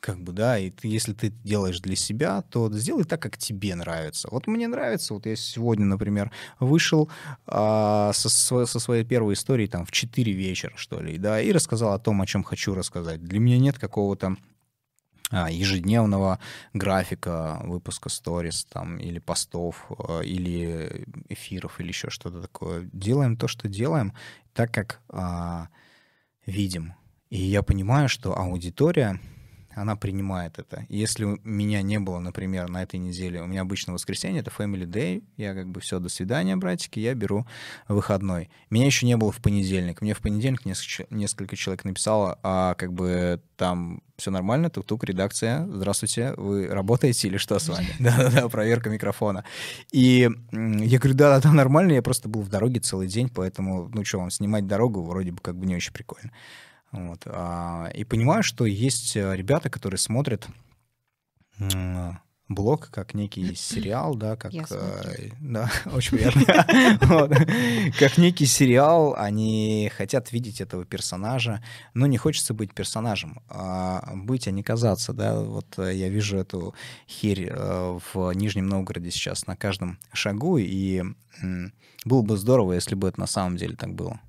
Как бы, да, и ты, если ты делаешь для себя, то сделай так, как тебе нравится. Вот мне нравится, вот я сегодня, например, вышел а, со, со своей первой историей там в 4 вечера, что ли, да, и рассказал о том, о чем хочу рассказать. Для меня нет какого-то а, ежедневного графика выпуска сторис там или постов а, или эфиров или еще что-то такое. Делаем то, что делаем, так как а, видим. И я понимаю, что аудитория, она принимает это. Если у меня не было, например, на этой неделе, у меня обычно воскресенье, это Family Day, я как бы все, до свидания, братики, я беру выходной. Меня еще не было в понедельник. Мне в понедельник несколько, несколько человек написало, а как бы там все нормально, тук-тук, редакция, здравствуйте, вы работаете или что с вами? Да-да-да, проверка микрофона. И я говорю, да-да-да, нормально, я просто был в дороге целый день, поэтому, ну что, вам снимать дорогу вроде бы как бы не очень прикольно. Вот. а, И понимаю, что есть э, ребята, которые смотрят блог как некий сериал, да, как... Э, да, очень приятно. Как некий сериал, они хотят видеть этого персонажа, но не хочется быть персонажем, а быть, а не казаться, да. Вот э, я вижу эту херь э, в Нижнем Новгороде сейчас на каждом шагу, и было бы здорово, если бы это на самом деле так было.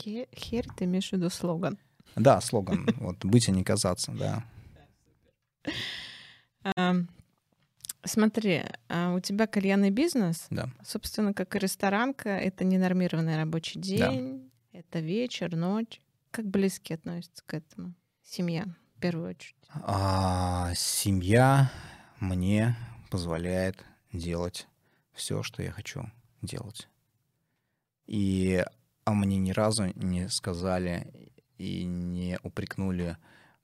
Херь, ты имеешь в виду слоган? Да, слоган. Вот быть, а не казаться, да. Смотри, а у тебя кальянный бизнес. Да. Собственно, как и ресторанка, это ненормированный рабочий день, да. это вечер, ночь. Как близкие относятся к этому? Семья, в первую очередь. А, семья мне позволяет делать все, что я хочу делать. И а мне ни разу не сказали и не упрекнули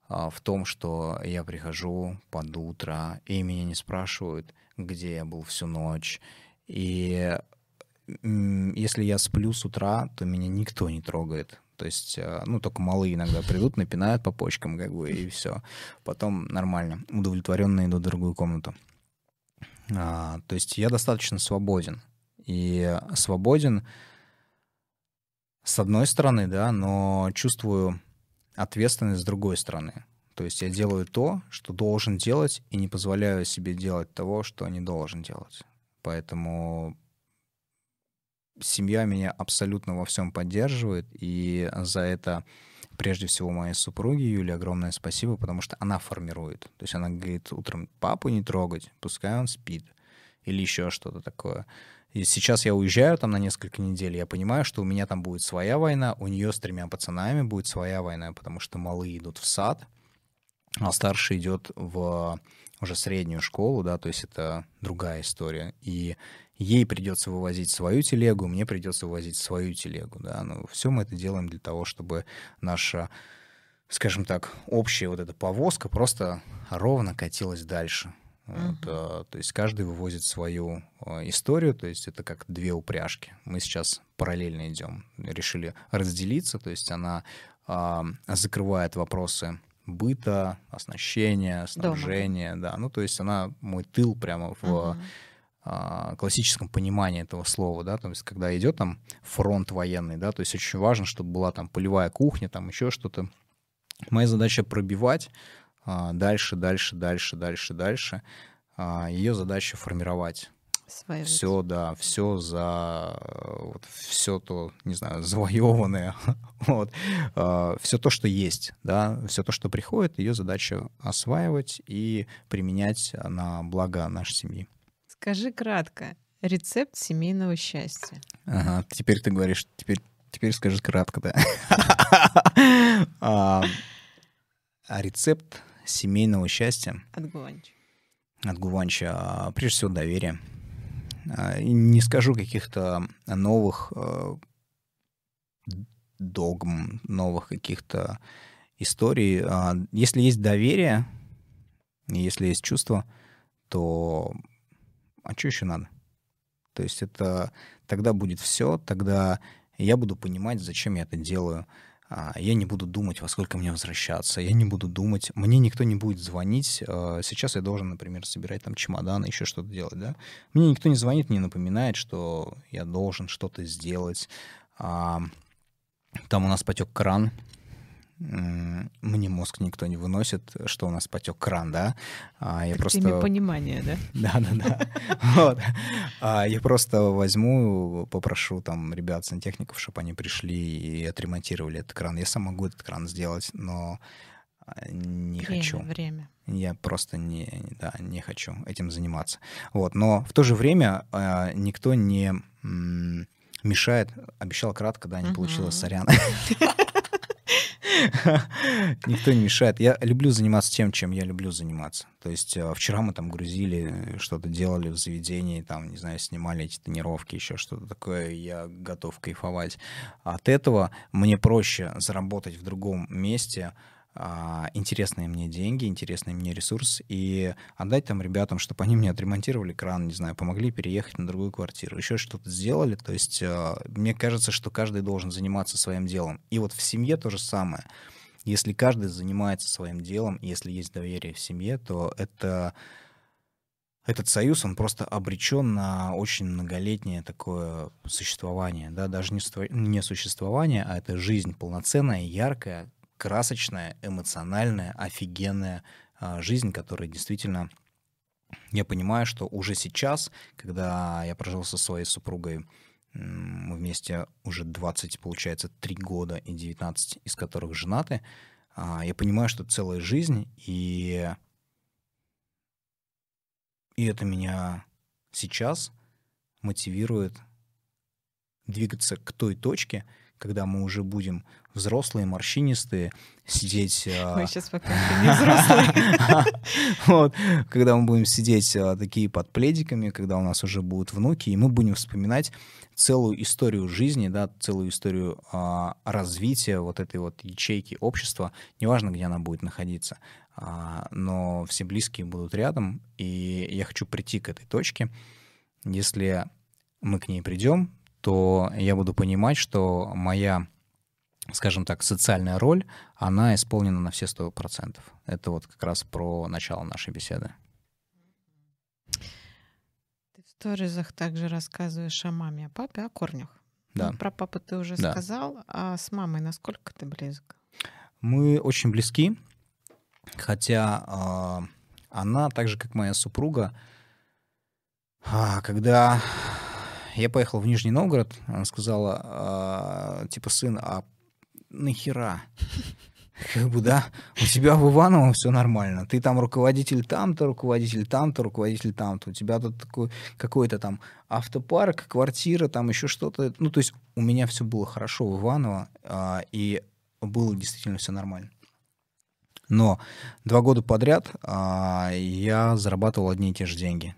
а, в том, что я прихожу под утро, и меня не спрашивают, где я был всю ночь. И если я сплю с утра, то меня никто не трогает. То есть, а, ну, только малые иногда придут, напинают по почкам, как бы, и все. Потом нормально, удовлетворенно иду в другую комнату. А, то есть я достаточно свободен. И свободен с одной стороны, да, но чувствую ответственность с другой стороны. То есть я делаю то, что должен делать, и не позволяю себе делать того, что не должен делать. Поэтому семья меня абсолютно во всем поддерживает, и за это прежде всего моей супруге Юле огромное спасибо, потому что она формирует. То есть она говорит утром папу не трогать, пускай он спит, или еще что-то такое. И сейчас я уезжаю там на несколько недель, я понимаю, что у меня там будет своя война, у нее с тремя пацанами будет своя война, потому что малые идут в сад, а старший идет в уже среднюю школу, да, то есть это другая история. И ей придется вывозить свою телегу, мне придется вывозить свою телегу, да. Но ну, все мы это делаем для того, чтобы наша, скажем так, общая вот эта повозка просто ровно катилась дальше. Вот, uh то есть каждый вывозит свою а, историю, то есть это как две упряжки. Мы сейчас параллельно идем, решили разделиться, то есть она а, закрывает вопросы быта, оснащения, снабжения, Дома. да, ну то есть она мой тыл прямо в uh а, классическом понимании этого слова, да, то есть когда идет там фронт военный, да, то есть очень важно, чтобы была там полевая кухня, там еще что-то. Моя задача пробивать дальше, дальше, дальше, дальше, дальше. А, Ее задача формировать Осваивать. все, да, все за вот, все то, не знаю, завоеванное, вот, а, все то, что есть, да, все то, что приходит, ее задача осваивать и применять на благо нашей семьи. Скажи кратко, рецепт семейного счастья. Ага, теперь ты говоришь, теперь, теперь скажи кратко, да. А рецепт семейного счастья. От Гуванча. От Гуванча. А, прежде всего, доверие. А, не скажу каких-то новых э, догм, новых каких-то историй. А, если есть доверие, если есть чувство, то а что еще надо? То есть это тогда будет все, тогда я буду понимать, зачем я это делаю, а, я не буду думать, во сколько мне возвращаться, я не буду думать, мне никто не будет звонить. А, сейчас я должен, например, собирать там чемоданы, еще что-то делать, да. Мне никто не звонит, не напоминает, что я должен что-то сделать. А, там у нас потек кран, мне мозг никто не выносит, что у нас потек кран, да. А я просто... понимание, да? Да, да, да. А я просто возьму, попрошу там ребят, сантехников, чтобы они пришли и отремонтировали этот кран. Я сам могу этот кран сделать, но а, не время, хочу. Время. Я просто не, да, не хочу этим заниматься. Вот. Но в то же время э, никто не мешает. Обещал кратко, да, не получилось, сорян. Никто не мешает. Я люблю заниматься тем, чем я люблю заниматься. То есть э, вчера мы там грузили, что-то делали в заведении, там, не знаю, снимали эти тренировки, еще что-то такое. Я готов кайфовать. От этого мне проще заработать в другом месте, интересные мне деньги, интересный мне ресурс, и отдать там ребятам, чтобы они мне отремонтировали кран, не знаю, помогли переехать на другую квартиру, еще что-то сделали. То есть а, мне кажется, что каждый должен заниматься своим делом. И вот в семье то же самое. Если каждый занимается своим делом, если есть доверие в семье, то это этот союз, он просто обречен на очень многолетнее такое существование, да, даже не, не существование, а это жизнь полноценная, яркая, красочная, эмоциональная, офигенная а, жизнь, которая действительно, я понимаю, что уже сейчас, когда я прожил со своей супругой, мы вместе уже 20, получается, 3 года и 19 из которых женаты, а, я понимаю, что целая жизнь, и и это меня сейчас мотивирует двигаться к той точке, когда мы уже будем взрослые, морщинистые, сидеть... Мы сейчас пока не взрослые. когда мы будем сидеть а, такие под пледиками, когда у нас уже будут внуки, и мы будем вспоминать целую историю жизни, да, целую историю а, развития вот этой вот ячейки общества, неважно, где она будет находиться, а, но все близкие будут рядом, и я хочу прийти к этой точке. Если мы к ней придем, то я буду понимать, что моя, скажем так, социальная роль, она исполнена на все сто процентов. Это вот как раз про начало нашей беседы. Ты в сторизах также рассказываешь о маме, о папе, о корнях. Да. Ну, про папу ты уже да. сказал, а с мамой насколько ты близок? Мы очень близки. Хотя э, она, так же как моя супруга, э, когда я поехал в Нижний Новгород, она сказала, э, типа, сын, а нахера? Как бы, да, у тебя в Иваново все нормально. Ты там руководитель там-то, руководитель там-то, руководитель там-то. У тебя тут такой какой-то там автопарк, квартира, там еще что-то. Ну, то есть у меня все было хорошо в Иваново, а, и было действительно все нормально. Но два года подряд а, я зарабатывал одни и те же деньги.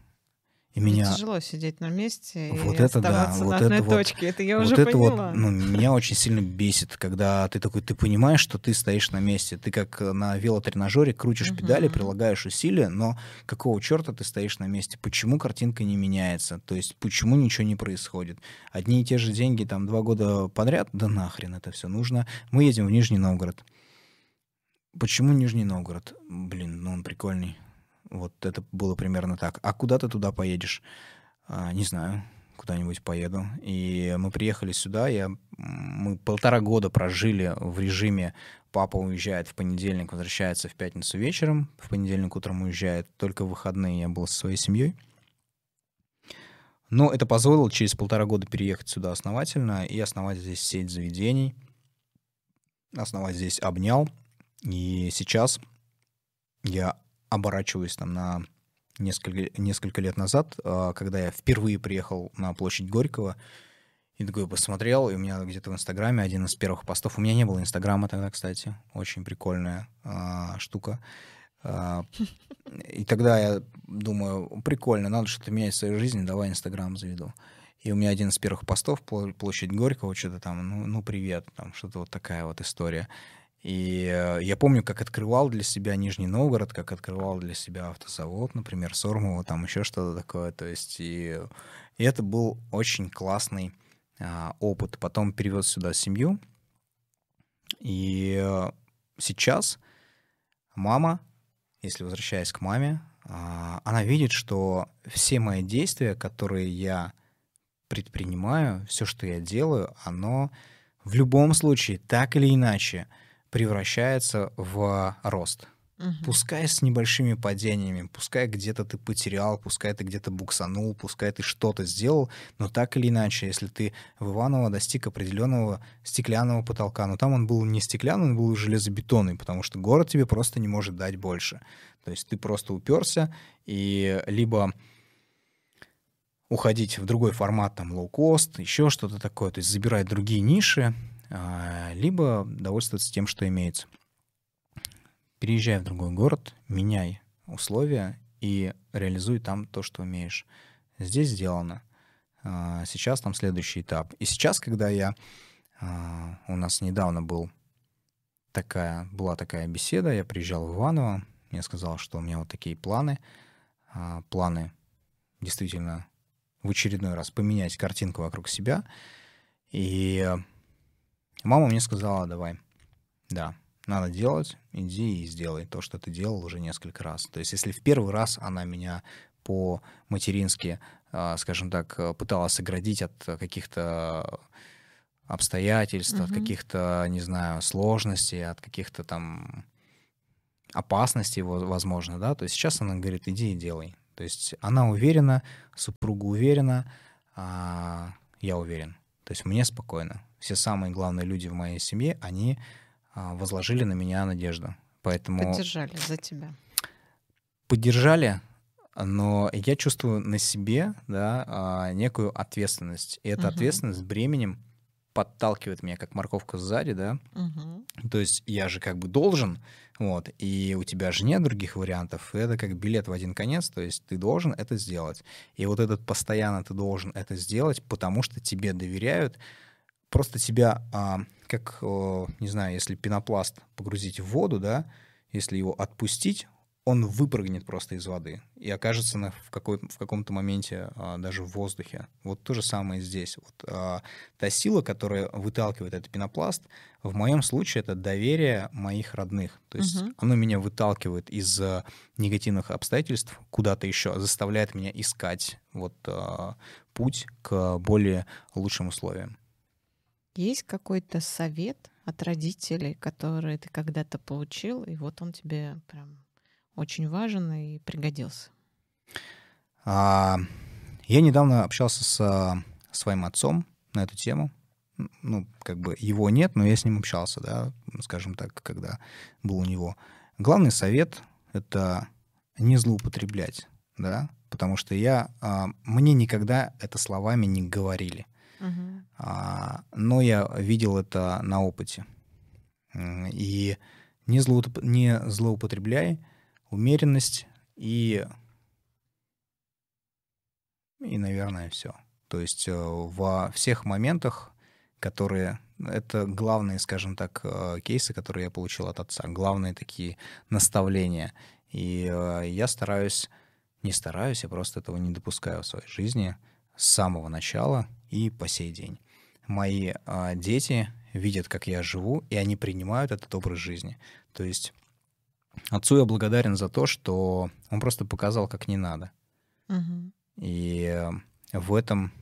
И меня... Тяжело сидеть на месте вот и это да, вот на одной это точке. Вот, это я вот уже это поняла. Вот, ну, меня очень сильно бесит, когда ты такой, ты понимаешь, что ты стоишь на месте. Ты как на велотренажере крутишь uh-huh. педали, прилагаешь усилия, но какого черта ты стоишь на месте? Почему картинка не меняется? То есть почему ничего не происходит? Одни и те же деньги там два года подряд? Да нахрен это все нужно. Мы едем в Нижний Новгород. Почему Нижний Новгород? Блин, ну он прикольный. Вот это было примерно так. А куда ты туда поедешь? А, не знаю, куда-нибудь поеду. И мы приехали сюда, я, мы полтора года прожили в режиме папа уезжает в понедельник, возвращается в пятницу вечером, в понедельник утром уезжает, только в выходные я был со своей семьей. Но это позволило через полтора года переехать сюда основательно и основать здесь сеть заведений, основать здесь обнял, и сейчас я оборачиваюсь там на несколько, несколько лет назад, а, когда я впервые приехал на площадь Горького, и такой посмотрел, и у меня где-то в Инстаграме один из первых постов. У меня не было Инстаграма тогда, кстати. Очень прикольная а, штука. А, и тогда я думаю, прикольно, надо что-то менять в своей жизни, давай Инстаграм заведу. И у меня один из первых постов, площадь Горького, что-то там, ну, ну привет, там что-то вот такая вот история. И э, я помню, как открывал для себя Нижний Новгород, как открывал для себя автозавод, например, Сормово, там еще что-то такое. То есть и, и это был очень классный а, опыт. Потом перевез сюда семью. И э, сейчас мама, если возвращаясь к маме, а, она видит, что все мои действия, которые я предпринимаю, все, что я делаю, оно в любом случае, так или иначе, превращается в рост. Угу. Пускай с небольшими падениями, пускай где-то ты потерял, пускай ты где-то буксанул, пускай ты что-то сделал, но так или иначе, если ты в Иваново достиг определенного стеклянного потолка, но там он был не стеклянный, он был железобетонный, потому что город тебе просто не может дать больше. То есть ты просто уперся, и либо уходить в другой формат, там, low-cost, еще что-то такое, то есть забирать другие ниши, либо довольствоваться тем, что имеется. Переезжай в другой город, меняй условия и реализуй там то, что умеешь. Здесь сделано. А, сейчас там следующий этап. И сейчас, когда я... А, у нас недавно был такая, была такая беседа, я приезжал в Иваново, я сказал, что у меня вот такие планы. Планы действительно в очередной раз поменять картинку вокруг себя. И Мама мне сказала, давай, да, надо делать, иди и сделай то, что ты делал уже несколько раз. То есть если в первый раз она меня по-матерински, скажем так, пыталась оградить от каких-то обстоятельств, mm-hmm. от каких-то, не знаю, сложностей, от каких-то там опасностей, возможно, да, то есть сейчас она говорит, иди и делай. То есть она уверена, супруга уверена, а я уверен. То есть мне спокойно. Все самые главные люди в моей семье, они а, возложили на меня надежду. Поэтому... Поддержали за тебя. Поддержали, но я чувствую на себе да, а, некую ответственность. И эта угу. ответственность бременем подталкивает меня, как морковка сзади, да. Угу. То есть я же как бы должен, вот, и у тебя же нет других вариантов. Это как билет в один конец, то есть ты должен это сделать. И вот этот постоянно ты должен это сделать, потому что тебе доверяют. Просто тебя, а, как, не знаю, если пенопласт погрузить в воду, да, если его отпустить, он выпрыгнет просто из воды и окажется на, в, какой, в каком-то моменте а, даже в воздухе. Вот то же самое здесь. Вот, а, та сила, которая выталкивает этот пенопласт, в моем случае это доверие моих родных. То есть угу. оно меня выталкивает из а, негативных обстоятельств куда-то еще, заставляет меня искать вот а, путь к более лучшим условиям. Есть какой-то совет от родителей, который ты когда-то получил, и вот он тебе прям очень важен и пригодился? А, я недавно общался с а, своим отцом на эту тему. Ну, как бы его нет, но я с ним общался, да, скажем так, когда был у него. Главный совет — это не злоупотреблять, да, потому что я, а, мне никогда это словами не говорили. А, но я видел это на опыте. И не, злоуп... не злоупотребляй, умеренность и, и наверное, все. То есть э, во всех моментах, которые... Это главные, скажем так, э, кейсы, которые я получил от отца. Главные такие наставления. И э, я стараюсь... Не стараюсь, я просто этого не допускаю в своей жизни с самого начала и по сей день. Мои дети видят, как я живу, и они принимают этот образ жизни. То есть Отцу я благодарен за то, что он просто показал, как не надо. Угу. И э, в этом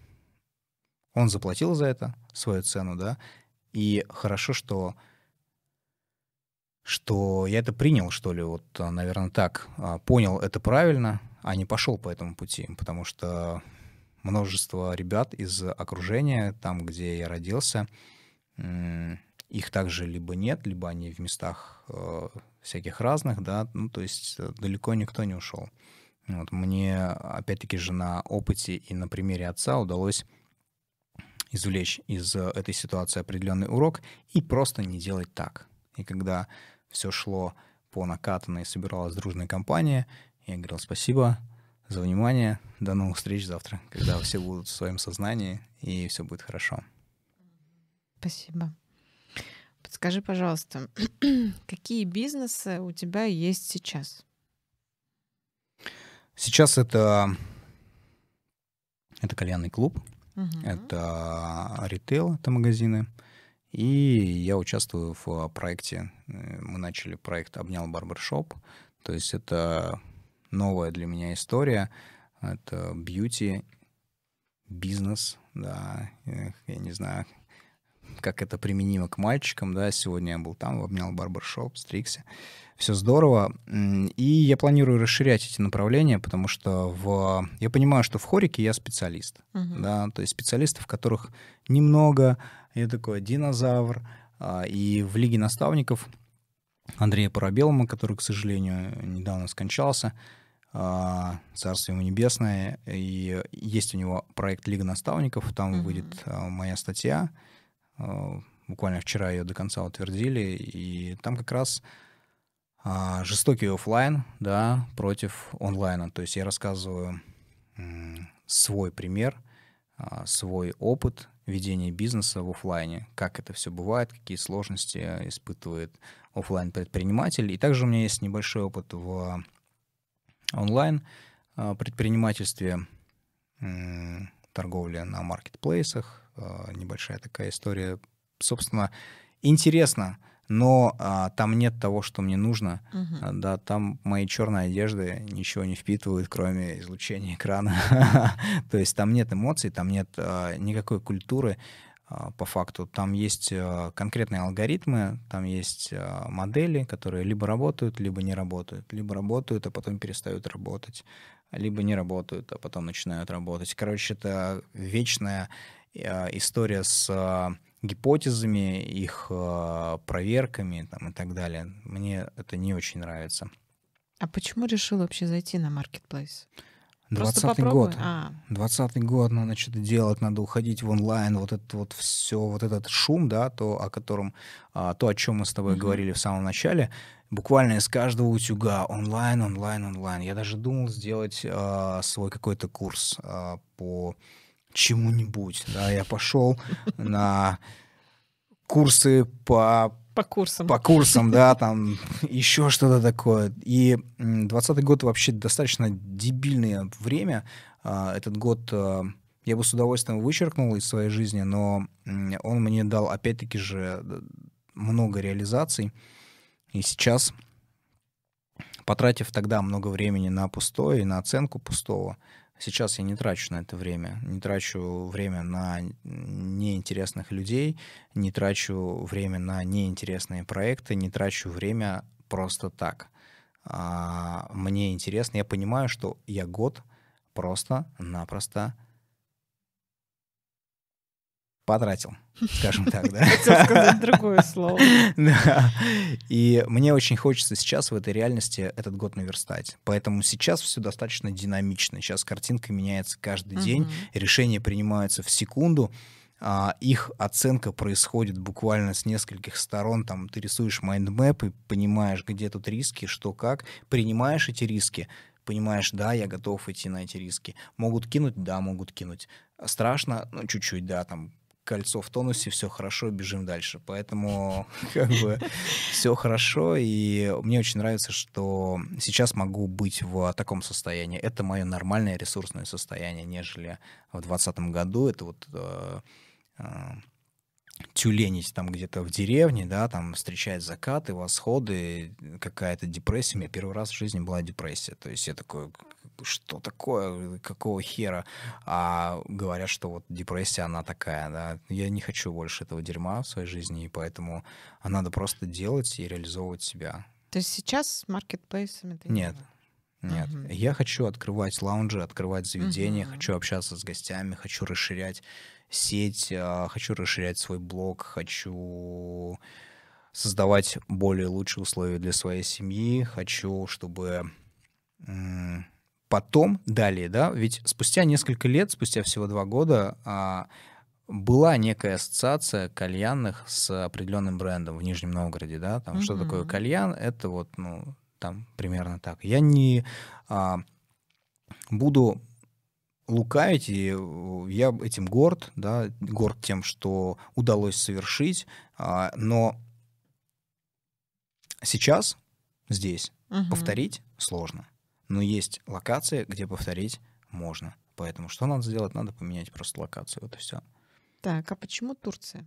он заплатил за это свою цену, да. И хорошо, что что я это принял, что ли, вот, э, наверное, так, а, понял это правильно, а не пошел по этому пути, потому что множество ребят из окружения, там, где я родился, их также либо нет, либо они в местах э, всяких разных, да, ну, то есть э, далеко никто не ушел. Вот, мне, опять-таки же, на опыте и на примере отца удалось извлечь из этой ситуации определенный урок и просто не делать так. И когда все шло по накатанной, собиралась дружная компания, я говорил спасибо за внимание, до новых встреч завтра, когда все будут в своем сознании, и все будет хорошо. Спасибо. Подскажи, пожалуйста, какие бизнесы у тебя есть сейчас? Сейчас это, это кальянный клуб, угу. это ритейл, это магазины. И я участвую в проекте, э, мы начали проект «Обнял барбершоп», то есть это новая для меня история, это бьюти, бизнес, да, я не знаю, как это применимо к мальчикам, да, сегодня я был там, обнял барбершоп, стрикся, все здорово, и я планирую расширять эти направления, потому что в... я понимаю, что в хорике я специалист, uh-huh. да, то есть специалистов, которых немного, я такой динозавр, а, и в Лиге наставников Андрея Парабелома, который, к сожалению, недавно скончался, Царство ему небесное, и есть у него проект Лига наставников, там uh-huh. выйдет а, моя статья, Э, буквально вчера ее до конца утвердили, и там как раз а, жестокий офлайн, да, против онлайна. То есть я рассказываю свой пример, а, свой опыт ведения бизнеса в офлайне, как это все бывает, какие сложности испытывает офлайн предприниматель. И также у меня есть небольшой опыт в онлайн а, предпринимательстве, торговля на маркетплейсах, Э, небольшая такая история. Собственно, интересно но а, там нет того, что мне нужно. А, Да, там мои черные одежды ничего не впитывают, кроме излучения экрана. То есть там нет эмоций, там нет а, никакой культуры а, по факту. Там есть а, конкретные алгоритмы, там есть а, модели, которые либо работают, либо не работают. Либо работают, а потом перестают работать. Либо не работают, а потом начинают работать. Короче, это вечная а, история с а, гипотезами, их а, проверками там, и так далее. Мне это не очень нравится. А почему решил вообще зайти на Marketplace? Просто Двадцатый попробуй. год. А, Двадцатый год, надо что-то делать, надо уходить в онлайн, вот это вот все, вот этот шум, да, то, о котором, а, то, о чем мы с тобой Мгм. говорили в самом начале, буквально из каждого утюга онлайн, онлайн, онлайн. Я даже думал сделать а, свой какой-то курс а, по чему-нибудь, да, я пошел на курсы по по курсам. по курсам, да, там еще что-то такое. И м, 20 год вообще достаточно дебильное время. А, Этот год а, я бы с удовольствием вычеркнул из своей жизни, но он мне дал, опять-таки же, много реализаций. И сейчас, потратив тогда много времени на пустое и на оценку пустого, сейчас я не трачу на это время. Не трачу время на неинтересных людей, не трачу время на неинтересные проекты, не трачу время просто так. А, Мне интересно, я понимаю, что я год просто-напросто потратил, скажем так, да. Хотел сказать другое слово. Да. И мне очень хочется сейчас в этой реальности этот год наверстать. Поэтому сейчас все достаточно динамично. Сейчас картинка меняется каждый день, решения принимаются в секунду. а, их оценка происходит буквально с нескольких сторон. Там ты рисуешь mind map и понимаешь, где тут риски, что как. Принимаешь эти риски, понимаешь, да, я готов идти на эти риски. Могут кинуть, да, могут кинуть. Страшно, ну, чуть-чуть, да, там кольцо в тонусе, все хорошо, бежим дальше. Поэтому как бы все хорошо, и мне очень нравится, что сейчас могу быть в таком состоянии. Это мое нормальное ресурсное состояние, нежели в 2020 году. Это вот э, э, тюленить там где-то в деревне, да, там встречать закаты, восходы, какая-то депрессия. У меня первый раз в жизни была депрессия. То есть я такой, что такое, какого хера? А говорят, что вот депрессия, она такая, да. Я не хочу больше этого дерьма в своей жизни, и поэтому надо просто делать и реализовывать себя. То есть сейчас с маркетплейсами ты Нет. Нет, Мгм. я хочу открывать лаунжи, открывать заведения, Мгм. хочу общаться с гостями, хочу расширять сеть, а, хочу расширять свой блог, хочу создавать более лучшие условия для своей семьи, хочу, чтобы потом, далее, да, ведь спустя несколько лет, спустя всего два года, а, была некая ассоциация кальянных с определенным брендом в Нижнем Новгороде, да, там что такое кальян, это вот, ну, там примерно так. Я не а, буду лукавить, и э, я этим горд, да, горд тем, что удалось совершить, а, но сейчас здесь Мгм. повторить сложно, но есть локации, где повторить можно. Поэтому что надо сделать? Надо поменять просто локацию, вот и все. Так, а почему Турция?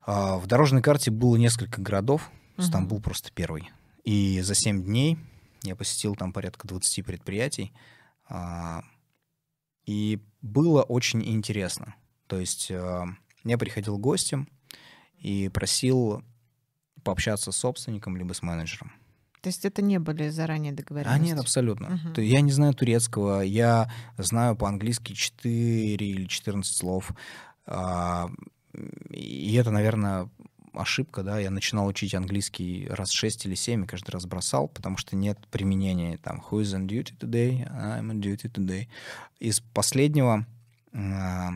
А, В дорожной карте было несколько городов, Мгм. Стамбул просто первый. И за 7 дней я посетил там порядка 20 предприятий. а, И было очень интересно. То есть а, я приходил гостем и просил пообщаться с собственником либо с менеджером. То есть это не были заранее А договоренности? нет, абсолютно. То Я не знаю турецкого, я знаю по-английски 4 или 14 слов. А, И это, наверное, ошибка, да. Я начинал учить английский раз 6 или 7 и каждый раз бросал, потому что нет применения там who is on duty today, I'm on duty today. Из последнего а,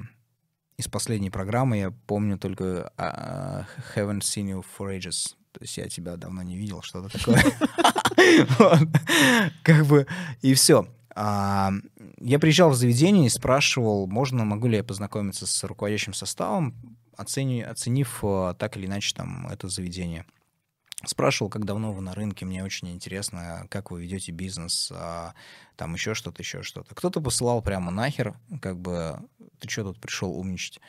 из последней программы я помню только а, haven't seen you for ages. То есть я тебя давно не видел, что-то такое. Как бы, и все. Я приезжал в заведение и спрашивал, можно, могу ли я познакомиться с руководящим составом, оцени- оценив а, так или иначе там это заведение. Спрашивал, как давно вы на рынке, мне очень интересно, как вы ведете бизнес, а, там еще что-то, еще что-то. Кто-то посылал прямо нахер, как бы, ты что тут пришел умничать?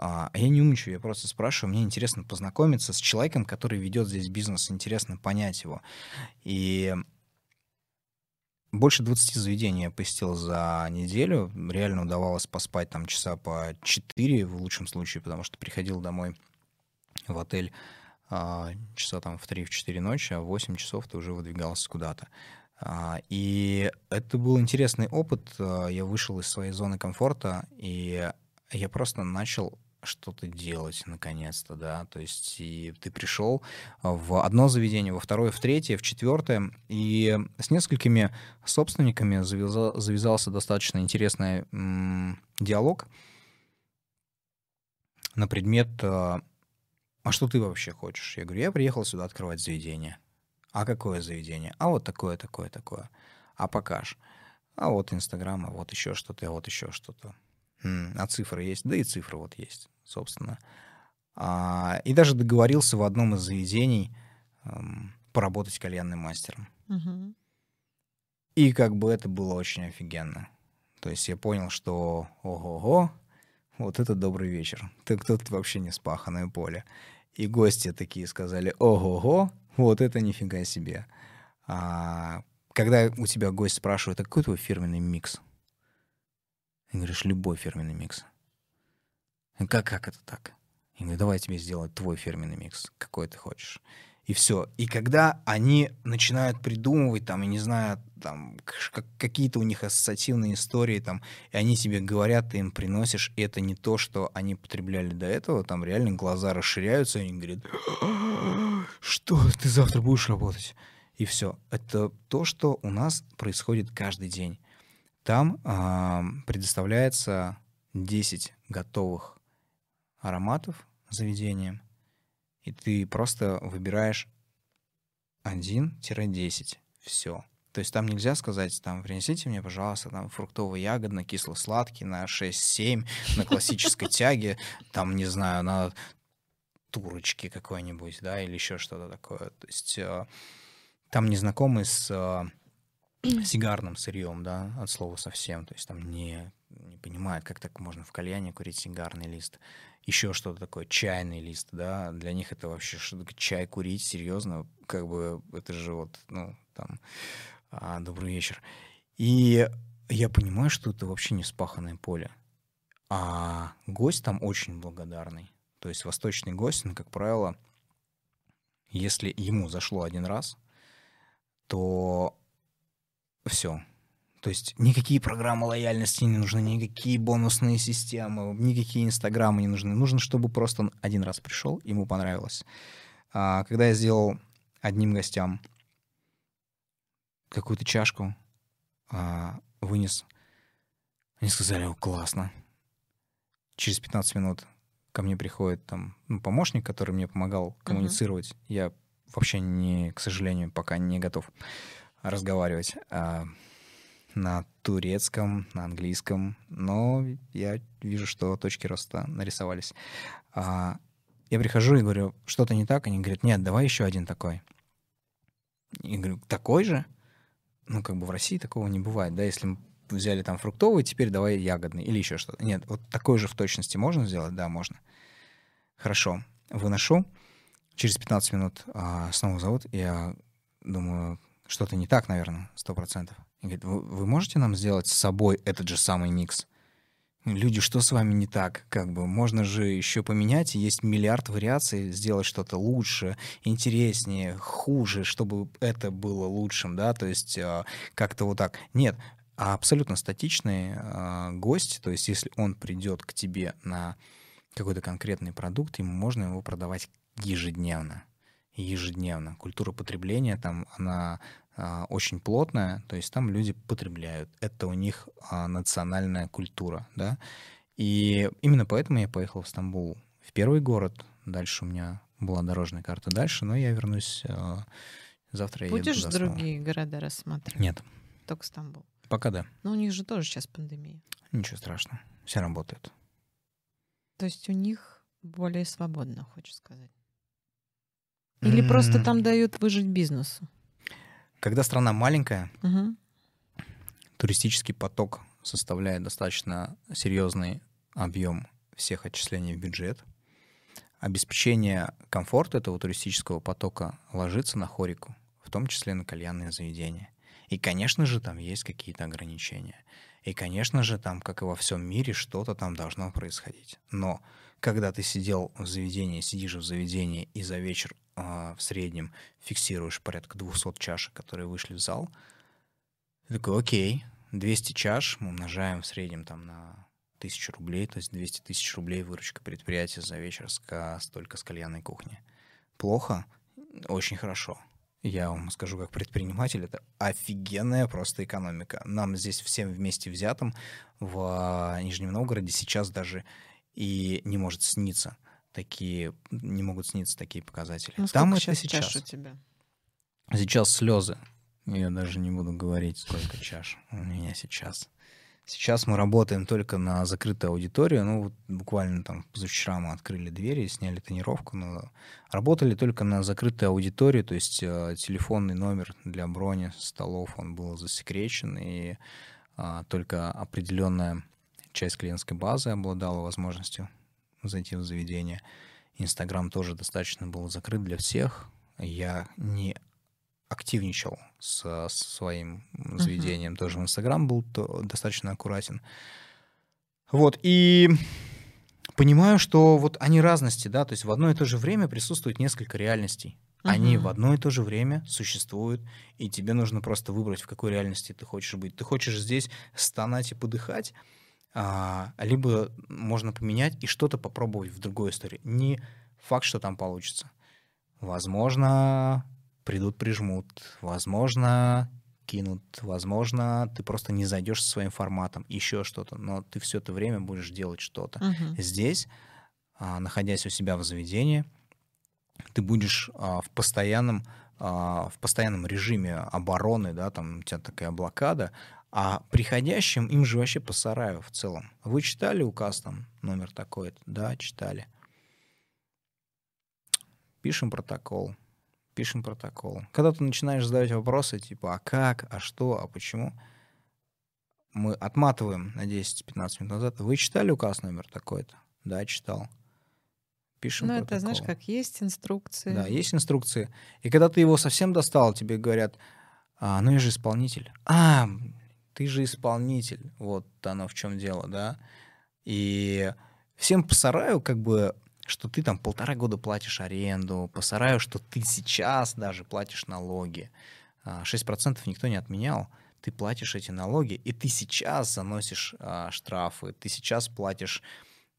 А я не умничаю, я просто спрашиваю, мне интересно познакомиться с человеком, который ведет здесь бизнес, интересно понять его. И больше 20 заведений я посетил за неделю. Реально удавалось поспать там часа по 4 в лучшем случае, потому что приходил домой в отель а, часа там в 3-4 ночи, а в 8 часов ты уже выдвигался куда-то. А, и это был интересный опыт. А, я вышел из своей зоны комфорта, и я просто начал что-то делать наконец-то, да, то есть и ты пришел в одно заведение, во второе, в третье, в четвертое, и с несколькими собственниками завязал, завязался достаточно интересный м, диалог на предмет, а, а что ты вообще хочешь? Я говорю, я приехал сюда открывать заведение. А какое заведение? А вот такое, такое, такое. А покаж. А вот Инстаграм, а вот еще что-то, а вот еще что-то. А цифры есть? Да и цифры вот есть, собственно. А, и даже договорился в одном из заведений эм, поработать кальянным мастером. Угу. И как бы это было очень офигенно. То есть я понял, что ого-го, вот это добрый вечер. Ты кто-то вообще не спаханное поле. И гости такие сказали, ого-го, вот это нифига себе. А, когда у тебя гость спрашивает, а какой твой фирменный микс? И говоришь, любой фирменный микс. Как, как это так? Я говорю, давай тебе сделать твой фирменный микс, какой ты хочешь. И все. И когда они начинают придумывать, там, я не знаю, там, какие-то у них ассоциативные истории, там, и они тебе говорят, ты им приносишь, и это не то, что они потребляли до этого, там реально глаза расширяются, и они говорят, что ты завтра будешь работать? И все. Это то, что у нас происходит каждый день. Там э, предоставляется 10 готовых ароматов заведением, и ты просто выбираешь 1-10. Все. То есть там нельзя сказать, там, принесите мне, пожалуйста, там, фруктово-ягодно, кисло-сладкий на 6-7, на классической тяге, там, не знаю, на турочке какой-нибудь, да, или еще что-то такое. То есть э, там незнакомый с э, сигарным сырьем, да, от слова совсем. То есть там не, не понимают, как так можно в кальяне курить сигарный лист. Еще что-то такое, чайный лист, да, для них это вообще что то чай курить, серьезно, как бы это же вот, ну, там, а, добрый вечер. И я понимаю, что это вообще не спаханное поле. А гость там очень благодарный. То есть восточный гость, он, как правило, если ему зашло один раз, то все. То есть никакие программы лояльности не нужны, никакие бонусные системы, никакие инстаграмы не нужны. Нужно, чтобы просто он один раз пришел, ему понравилось. А, когда я сделал одним гостям какую-то чашку, а, вынес, они сказали, о, классно. Через 15 минут ко мне приходит там ну, помощник, который мне помогал коммуницировать. Uh-huh. Я вообще не, к сожалению, пока не готов разговаривать а, на турецком, на английском, но я вижу, что точки роста нарисовались. А, я прихожу и говорю, что-то не так, они говорят, нет, давай еще один такой. И говорю, такой же? Ну, как бы в России такого не бывает, да, если мы взяли там фруктовый, теперь давай ягодный или еще что-то. Нет, вот такой же в точности можно сделать? Да, можно. Хорошо, выношу. Через 15 минут а, снова зовут. Я думаю, что-то не так, наверное, сто процентов. И говорит, вы, вы можете нам сделать с собой этот же самый микс? Люди, что с вами не так? Как бы можно же еще поменять, есть миллиард вариаций, сделать что-то лучше, интереснее, хуже, чтобы это было лучшим, да, то есть э, как-то вот так. Нет, а абсолютно статичный э, гость, то есть если он придет к тебе на какой-то конкретный продукт, ему можно его продавать ежедневно ежедневно. Культура потребления там, она а, очень плотная, то есть там люди потребляют. Это у них а, национальная культура, да. И именно поэтому я поехал в Стамбул, в первый город. Дальше у меня была дорожная карта дальше, но я вернусь а, завтра. Будешь я другие города рассматривать? Нет. Только Стамбул. Пока да. Но у них же тоже сейчас пандемия. Ничего страшного, все работает. То есть у них более свободно, хочешь сказать? Или mm-hmm. просто там дают выжить бизнесу? Когда страна маленькая, угу. туристический поток составляет достаточно серьезный объем всех отчислений в бюджет. Обеспечение комфорта этого туристического потока ложится на хорику, в том числе на кальянные заведения. И, конечно же, там есть какие-то ограничения. И, конечно же, там, как и во всем мире, что-то там должно происходить. Но когда ты сидел в заведении, сидишь в заведении и за вечер э, в среднем фиксируешь порядка 200 чашек, которые вышли в зал, ты такой, окей, 200 чаш мы умножаем в среднем там на тысячу рублей, то есть 200 тысяч рублей выручка предприятия за вечер с, только с кальянной кухни. Плохо? Очень хорошо. Я вам скажу, как предприниматель, это офигенная просто экономика. Нам здесь всем вместе взятым в Нижнем Новгороде сейчас даже и не может сниться такие, не могут сниться такие показатели. Ну, Там это сейчас, сейчас. чаш у тебя? Сейчас слезы. Я даже не буду говорить, сколько чаш у меня сейчас. Сейчас мы работаем только на закрытую аудиторию. Ну, вот буквально там позавчера мы открыли двери, сняли тонировку, но работали только на закрытую аудиторию, то есть э, телефонный номер для брони столов, он был засекречен, и э, только определенная часть клиентской базы обладала возможностью зайти в заведение. Инстаграм тоже достаточно был закрыт для всех. Я не активничал со своим заведением. Uh-huh. Тоже в Инстаграм был то, достаточно аккуратен. Вот, и понимаю, что вот они разности, да, то есть в одно и то же время присутствует несколько реальностей. Uh-huh. Они в одно и то же время существуют, и тебе нужно просто выбрать, в какой реальности ты хочешь быть. Ты хочешь здесь стонать и подыхать, а, либо можно поменять и что-то попробовать в другой истории. Не факт, что там получится. Возможно, придут, прижмут, возможно, кинут, возможно, ты просто не зайдешь со своим форматом, еще что-то, но ты все это время будешь делать что-то. Uh-huh. Здесь, а, находясь у себя в заведении, ты будешь а, в постоянном в постоянном режиме обороны, да, там у тебя такая блокада, а приходящим им же вообще по сараю в целом. Вы читали указ там, номер такой-то? Да, читали. Пишем протокол пишем протокол. Когда ты начинаешь задавать вопросы, типа, а как, а что, а почему, мы отматываем на 10-15 минут назад. Вы читали указ номер такой-то? Да, читал. Пишем Ну, протокол. это, знаешь, как есть инструкции. Да, есть инструкции. И когда ты его совсем достал, тебе говорят, а, ну я же исполнитель. А, ты же исполнитель. Вот оно в чем дело, да. И всем по сараю как бы что ты там полтора года платишь аренду, по сараю, что ты сейчас даже платишь налоги. 6% а, никто не отменял. Ты платишь эти налоги, и ты сейчас заносишь а, штрафы, ты сейчас платишь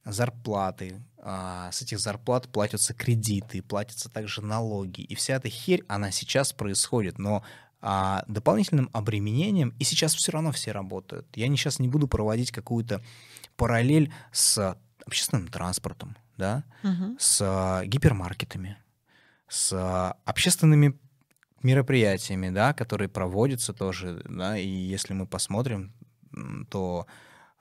зарплаты, а, с этих зарплат платятся кредиты, платятся также налоги. И вся эта херь, она сейчас происходит, но а, дополнительным обременением, и сейчас все равно все работают. Я не, сейчас не буду проводить какую-то параллель с общественным транспортом, да, угу. с а, гипермаркетами, с а, общественными мероприятиями, да, которые проводятся тоже, да, и если мы посмотрим, то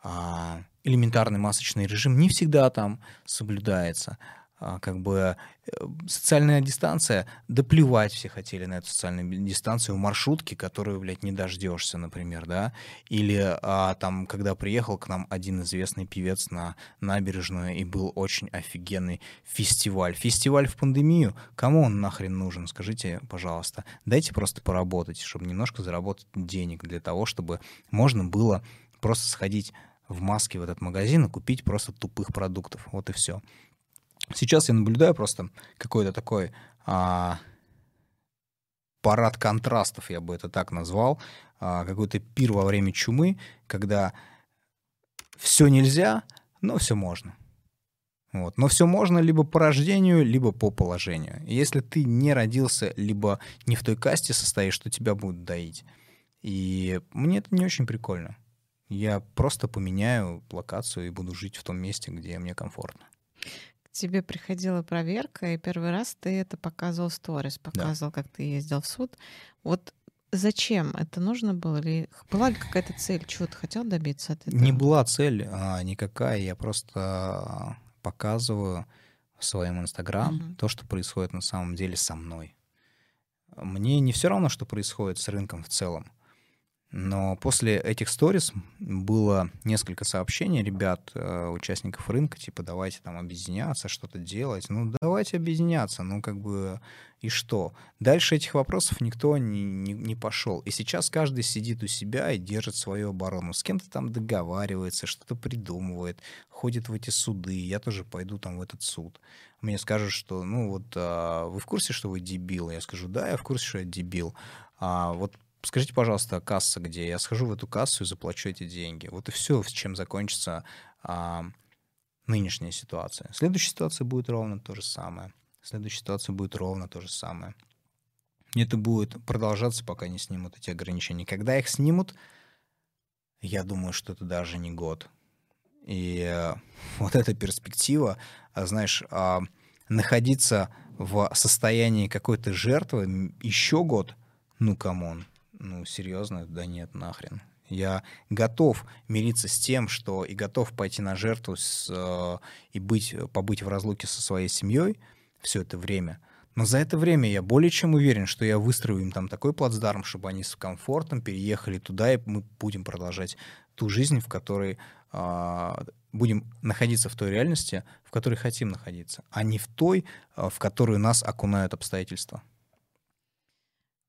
а, элементарный масочный режим не всегда там соблюдается. А, как бы э, социальная дистанция, да плевать все хотели на эту социальную дистанцию в маршрутке, которую, блядь, не дождешься, например, да, или а, там, когда приехал к нам один известный певец на набережную, и был очень офигенный фестиваль. Фестиваль в пандемию, кому он нахрен нужен, скажите, пожалуйста. Дайте просто поработать, чтобы немножко заработать денег для того, чтобы можно было просто сходить в маске в этот магазин и купить просто тупых продуктов. Вот и все. Сейчас я наблюдаю просто какой-то такой а, парад контрастов, я бы это так назвал, а, какой-то пир во время чумы, когда все нельзя, но все можно. Вот. Но все можно либо по рождению, либо по положению. если ты не родился, либо не в той касте состоишь, что тебя будут доить. И мне это не очень прикольно. Я просто поменяю локацию и буду жить в том месте, где мне комфортно тебе приходила проверка, и первый раз ты это показывал в сторис, показывал, да. как ты ездил в суд. Вот зачем это нужно было? Или была ли какая-то цель? Чего ты хотел добиться от этого? Не была цель а, никакая. Я просто показываю в своем Инстаграм угу. то, что происходит на самом деле со мной. Мне не все равно, что происходит с рынком в целом. Но после этих сторис было несколько сообщений ребят, э, участников рынка, типа, давайте там объединяться, что-то делать. Ну, давайте объединяться, ну, как бы, и что? Дальше этих вопросов никто не, не, не пошел. И сейчас каждый сидит у себя и держит свою оборону. С кем-то там договаривается, что-то придумывает, ходит в эти суды. Я тоже пойду там в этот суд. Мне скажут, что, ну, вот, а, вы в курсе, что вы дебил? Я скажу, да, я в курсе, что я дебил. А вот скажите, пожалуйста, касса где? Я схожу в эту кассу и заплачу эти деньги. Вот и все, с чем закончится а, нынешняя ситуация. Следующая ситуация будет ровно то же самое. Следующая ситуация будет ровно то же самое. Это будет продолжаться, пока не снимут эти ограничения. Когда их снимут, я думаю, что это даже не год. И э, вот эта перспектива, а, знаешь, э, находиться в состоянии какой-то жертвы еще год, ну, come on, ну, серьезно, да нет, нахрен. Я готов мириться с тем, что и готов пойти на жертву с, э, и быть, побыть в разлуке со своей семьей все это время. Но за это время я более чем уверен, что я выстрою им там такой плацдарм, чтобы они с комфортом переехали туда, и мы будем продолжать ту жизнь, в которой э, будем находиться в той реальности, в которой хотим находиться, а не в той, э, в которую нас окунают обстоятельства.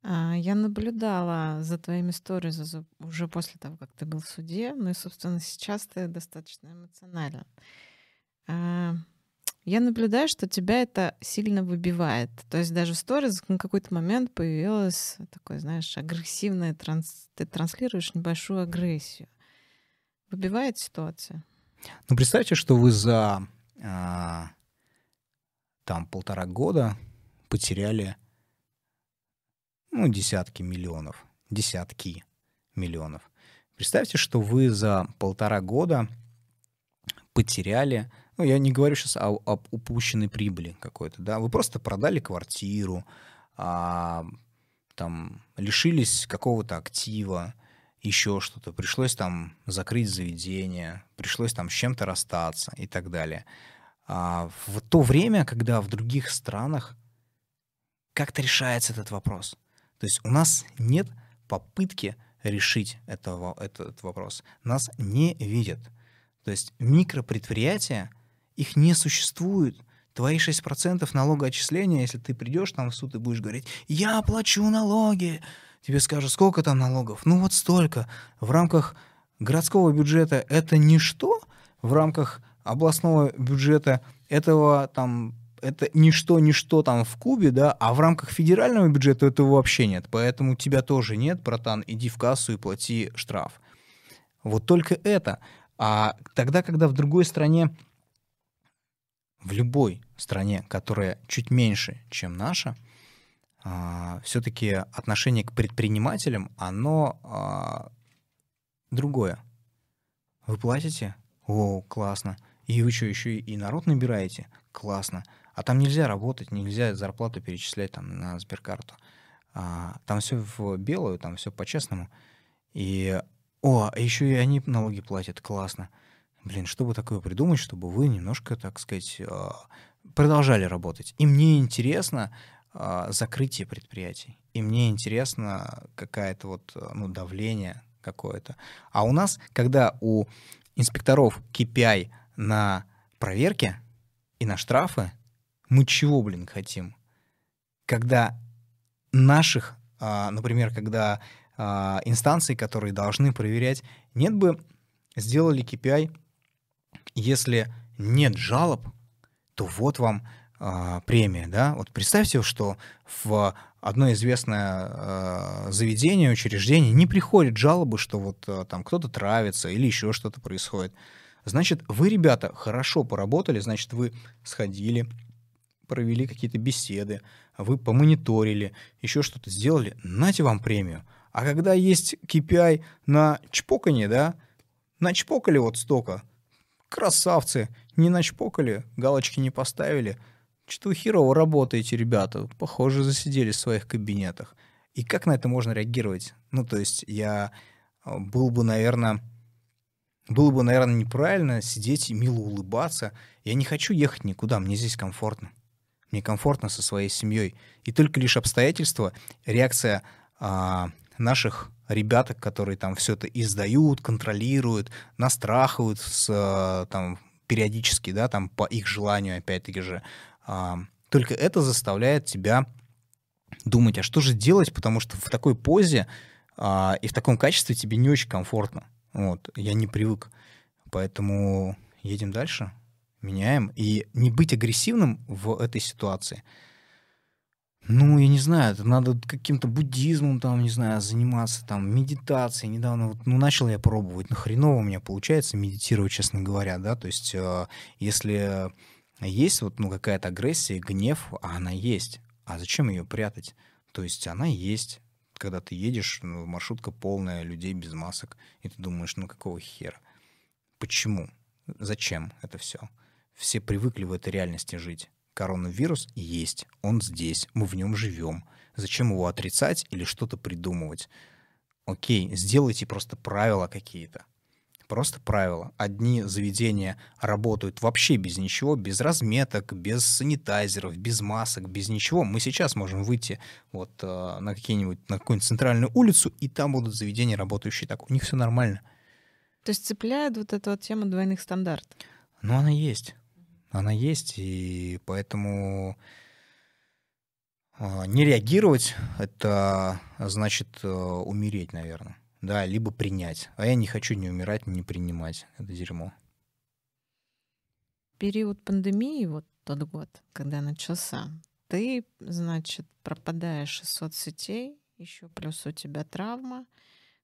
А, я наблюдала за твоими сторис уже после того, как ты был в суде. Ну и, собственно, сейчас ты достаточно эмоционален. А, я наблюдаю, что тебя это сильно выбивает. То есть даже в сторис на какой-то момент появилась такое, знаешь, агрессивное, транс... ты транслируешь небольшую агрессию. Выбивает ситуация? Ну, представьте, что вы за а, там полтора года потеряли ну, десятки миллионов, десятки миллионов. Представьте, что вы за полтора года потеряли, ну, я не говорю сейчас о, об упущенной прибыли какой-то, да, вы просто продали квартиру, а, там, лишились какого-то актива, еще что-то, пришлось там закрыть заведение, пришлось там с чем-то расстаться и так далее. А в то время, когда в других странах как-то решается этот вопрос – то есть у нас нет попытки решить этого, этот вопрос. Нас не видят. То есть микропредприятия, их не существует. Твои 6% налогоотчисления, если ты придешь там в суд и будешь говорить, я оплачу налоги, тебе скажут, сколько там налогов? Ну вот столько. В рамках городского бюджета это ничто, в рамках областного бюджета этого там это ничто, ничто там в Кубе, да, а в рамках федерального бюджета этого вообще нет. Поэтому тебя тоже нет, братан, иди в кассу и плати штраф. Вот только это. А тогда, когда в другой стране, в любой стране, которая чуть меньше, чем наша, а, все-таки отношение к предпринимателям, оно а, другое. Вы платите? О, классно. И вы что, еще и народ набираете? Классно. А там нельзя работать, нельзя зарплату перечислять там на сберкарту. А, там все в белую, там все по-честному. И, о, а еще и они налоги платят, классно. Блин, что бы такое придумать, чтобы вы немножко, так сказать, а, продолжали работать. И мне интересно а, закрытие предприятий. И мне интересно какая-то вот, ну, давление какое-то. А у нас, когда у инспекторов KPI на проверки и на штрафы, мы чего, блин, хотим? Когда наших, а, например, когда а, инстанции, которые должны проверять, нет бы сделали KPI, если нет жалоб, то вот вам э, премия, да? Вот представьте, что в одно известное э, заведение, учреждение не приходят жалобы, что вот э, там кто-то травится или еще что-то происходит. Значит, вы, ребята, хорошо поработали, значит, вы сходили, провели какие-то беседы, вы помониторили, еще что-то сделали, нате вам премию. А когда есть KPI на чпоканье, да, начпокали вот столько, красавцы, не начпокали, галочки не поставили, что херово работаете, ребята, похоже, засиделись в своих кабинетах. И как на это можно реагировать? Ну, то есть я а, был бы, наверное, было бы, наверное, неправильно сидеть и мило улыбаться. Я не хочу ехать никуда, мне здесь комфортно мне комфортно со своей семьей. И только лишь обстоятельства, реакция а, наших ребята, которые там все это издают, контролируют, настрахивают с, там, периодически, да, там по их желанию, опять-таки же. А, только это заставляет тебя думать, а что же делать, потому что в такой позе а, и в таком качестве тебе не очень комфортно. Вот, я не привык. Поэтому едем дальше, меняем. И не быть агрессивным в этой ситуации. Ну, я не знаю, это надо каким-то буддизмом, там, не знаю, заниматься, там, медитацией. Недавно вот, ну, начал я пробовать, но хреново у меня получается медитировать, честно говоря, да, то есть э, если есть вот, ну, какая-то агрессия, гнев, а она есть, а зачем ее прятать? То есть она есть, когда ты едешь, ну, маршрутка полная людей без масок, и ты думаешь, ну какого хера? Почему? Зачем это все? Все привыкли в этой реальности жить. Коронавирус есть, он здесь, мы в нем живем. Зачем его отрицать или что-то придумывать? Окей, сделайте просто правила какие-то. Просто правила. Одни заведения работают вообще без ничего, без разметок, без санитайзеров, без масок, без ничего. Мы сейчас можем выйти вот э, на какие-нибудь на какую-нибудь центральную улицу, и там будут заведения работающие так. У них все нормально. То есть цепляет вот эта вот тема двойных стандартов? Ну, она есть. Она есть, и поэтому э, не реагировать — это значит э, умереть, наверное да, либо принять. А я не хочу ни умирать, ни принимать это дерьмо. Период пандемии, вот тот год, когда начался, ты, значит, пропадаешь из соцсетей, еще плюс у тебя травма.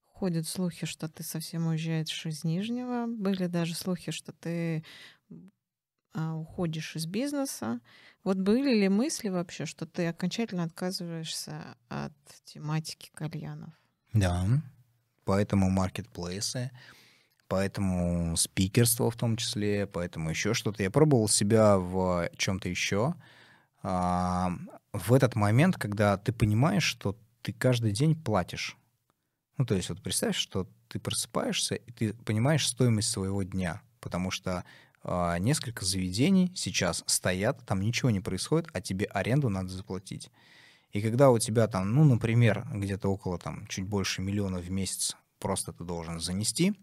Ходят слухи, что ты совсем уезжаешь из Нижнего. Были даже слухи, что ты а, уходишь из бизнеса. Вот были ли мысли вообще, что ты окончательно отказываешься от тематики кальянов? Да, поэтому маркетплейсы, поэтому спикерство в том числе, поэтому еще что-то. Я пробовал себя в чем-то еще. А, в этот момент, когда ты понимаешь, что ты каждый день платишь. Ну, то есть вот представь, что ты просыпаешься, и ты понимаешь стоимость своего дня, потому что несколько заведений сейчас стоят, там ничего не происходит, а тебе аренду надо заплатить. И когда у тебя там, ну, например, где-то около там чуть больше миллиона в месяц просто ты должен занести,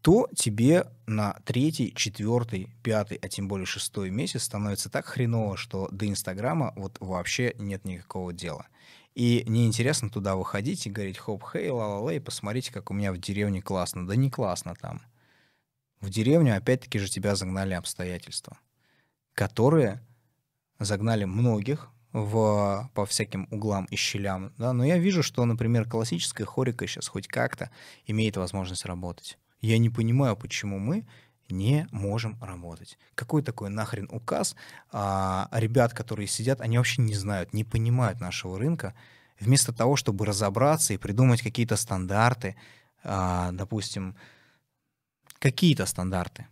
то тебе на третий, четвертый, пятый, а тем более шестой месяц становится так хреново, что до Инстаграма вот вообще нет никакого дела. И неинтересно туда выходить и говорить хоп, хей, ла-ла-ла, посмотрите, как у меня в деревне классно. Да не классно там. В деревню опять-таки же тебя загнали обстоятельства, которые загнали многих в, по всяким углам и щелям, да, но я вижу, что, например, классическая хорика сейчас хоть как-то имеет возможность работать. Я не понимаю, почему мы не можем работать. Какой такой нахрен указ? А, ребят, которые сидят, они вообще не знают, не понимают нашего рынка. Вместо того, чтобы разобраться и придумать какие-то стандарты, а, допустим, какие-то стандарты.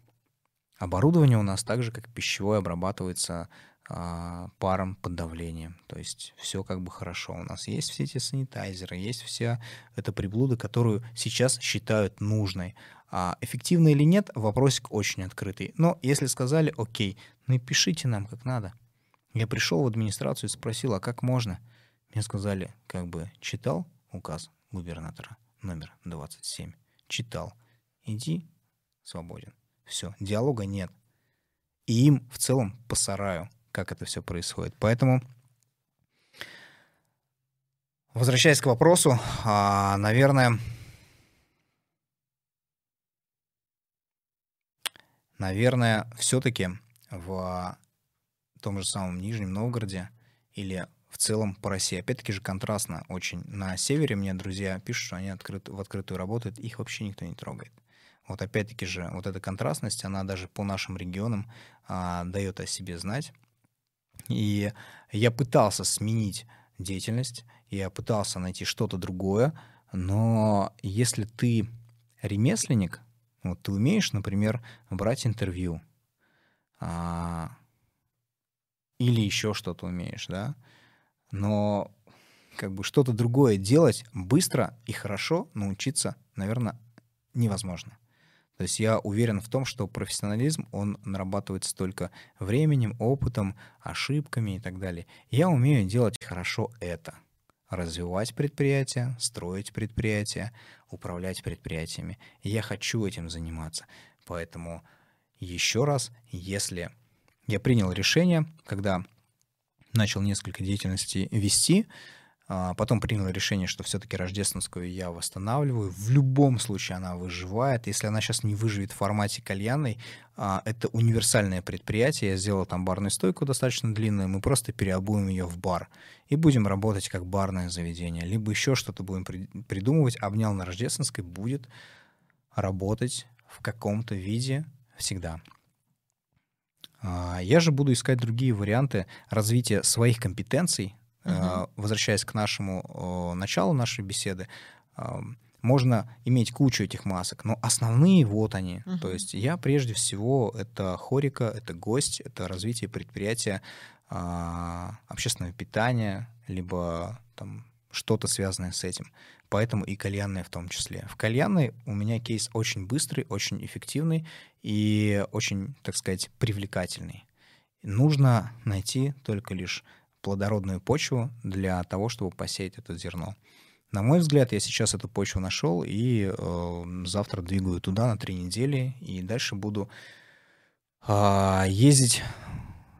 Оборудование у нас так же, как пищевое, обрабатывается а, паром под давлением. То есть все как бы хорошо. У нас есть все эти санитайзеры, есть вся эта приблуда, которую сейчас считают нужной. А эффективно или нет, вопросик очень открытый. Но если сказали, окей, ну и пишите нам как надо. Я пришел в администрацию и спросил, а как можно? Мне сказали, как бы читал указ губернатора номер 27. Читал. Иди, свободен. Все, диалога нет. И им в целом по сараю как это все происходит. Поэтому, возвращаясь к вопросу, а, наверное, наверное, все-таки в том же самом Нижнем Новгороде или в целом по России. Опять-таки же контрастно очень. На севере мне друзья пишут, что они открыт, в открытую работают, их вообще никто не трогает. Вот опять-таки же вот эта контрастность, она даже по нашим регионам а, дает о себе знать. И я пытался сменить деятельность, я пытался найти что-то другое, но если ты ремесленник, вот ты умеешь, например, брать интервью, а, или еще что-то умеешь, да, но как бы что-то другое делать быстро и хорошо научиться, наверное, невозможно. То есть я уверен в том, что профессионализм, он нарабатывается только временем, опытом, ошибками и так далее. Я умею делать хорошо это. развивать предприятия, строить предприятия, управлять предприятиями. Я хочу этим заниматься. Поэтому еще раз, если я принял решение, когда начал несколько деятельностей вести, потом принял решение, что все-таки рождественскую я восстанавливаю. В любом случае она выживает. Если она сейчас не выживет в формате кальянной, а, это универсальное предприятие. Я сделал там барную стойку достаточно длинную. Мы просто переобуем ее в бар. И будем работать как барное заведение. Либо еще что-то будем придумывать. Обнял на рождественской будет работать в каком-то виде всегда. А, я же буду искать другие варианты развития своих компетенций, uh-huh. возвращаясь к нашему началу нашей беседы. Можно иметь кучу этих масок, но основные вот они. Uh-huh. То есть я прежде всего это хорика, это гость, это развитие предприятия а, общественного питания, либо там что-то связанное с этим. Поэтому и кальянная в том числе. В кальянной у меня кейс очень быстрый, очень эффективный и очень, так сказать, привлекательный. Нужно найти только лишь плодородную почву для того, чтобы посеять это зерно. На мой взгляд, я сейчас эту почву нашел и э, завтра двигаю туда на три недели и дальше буду э, ездить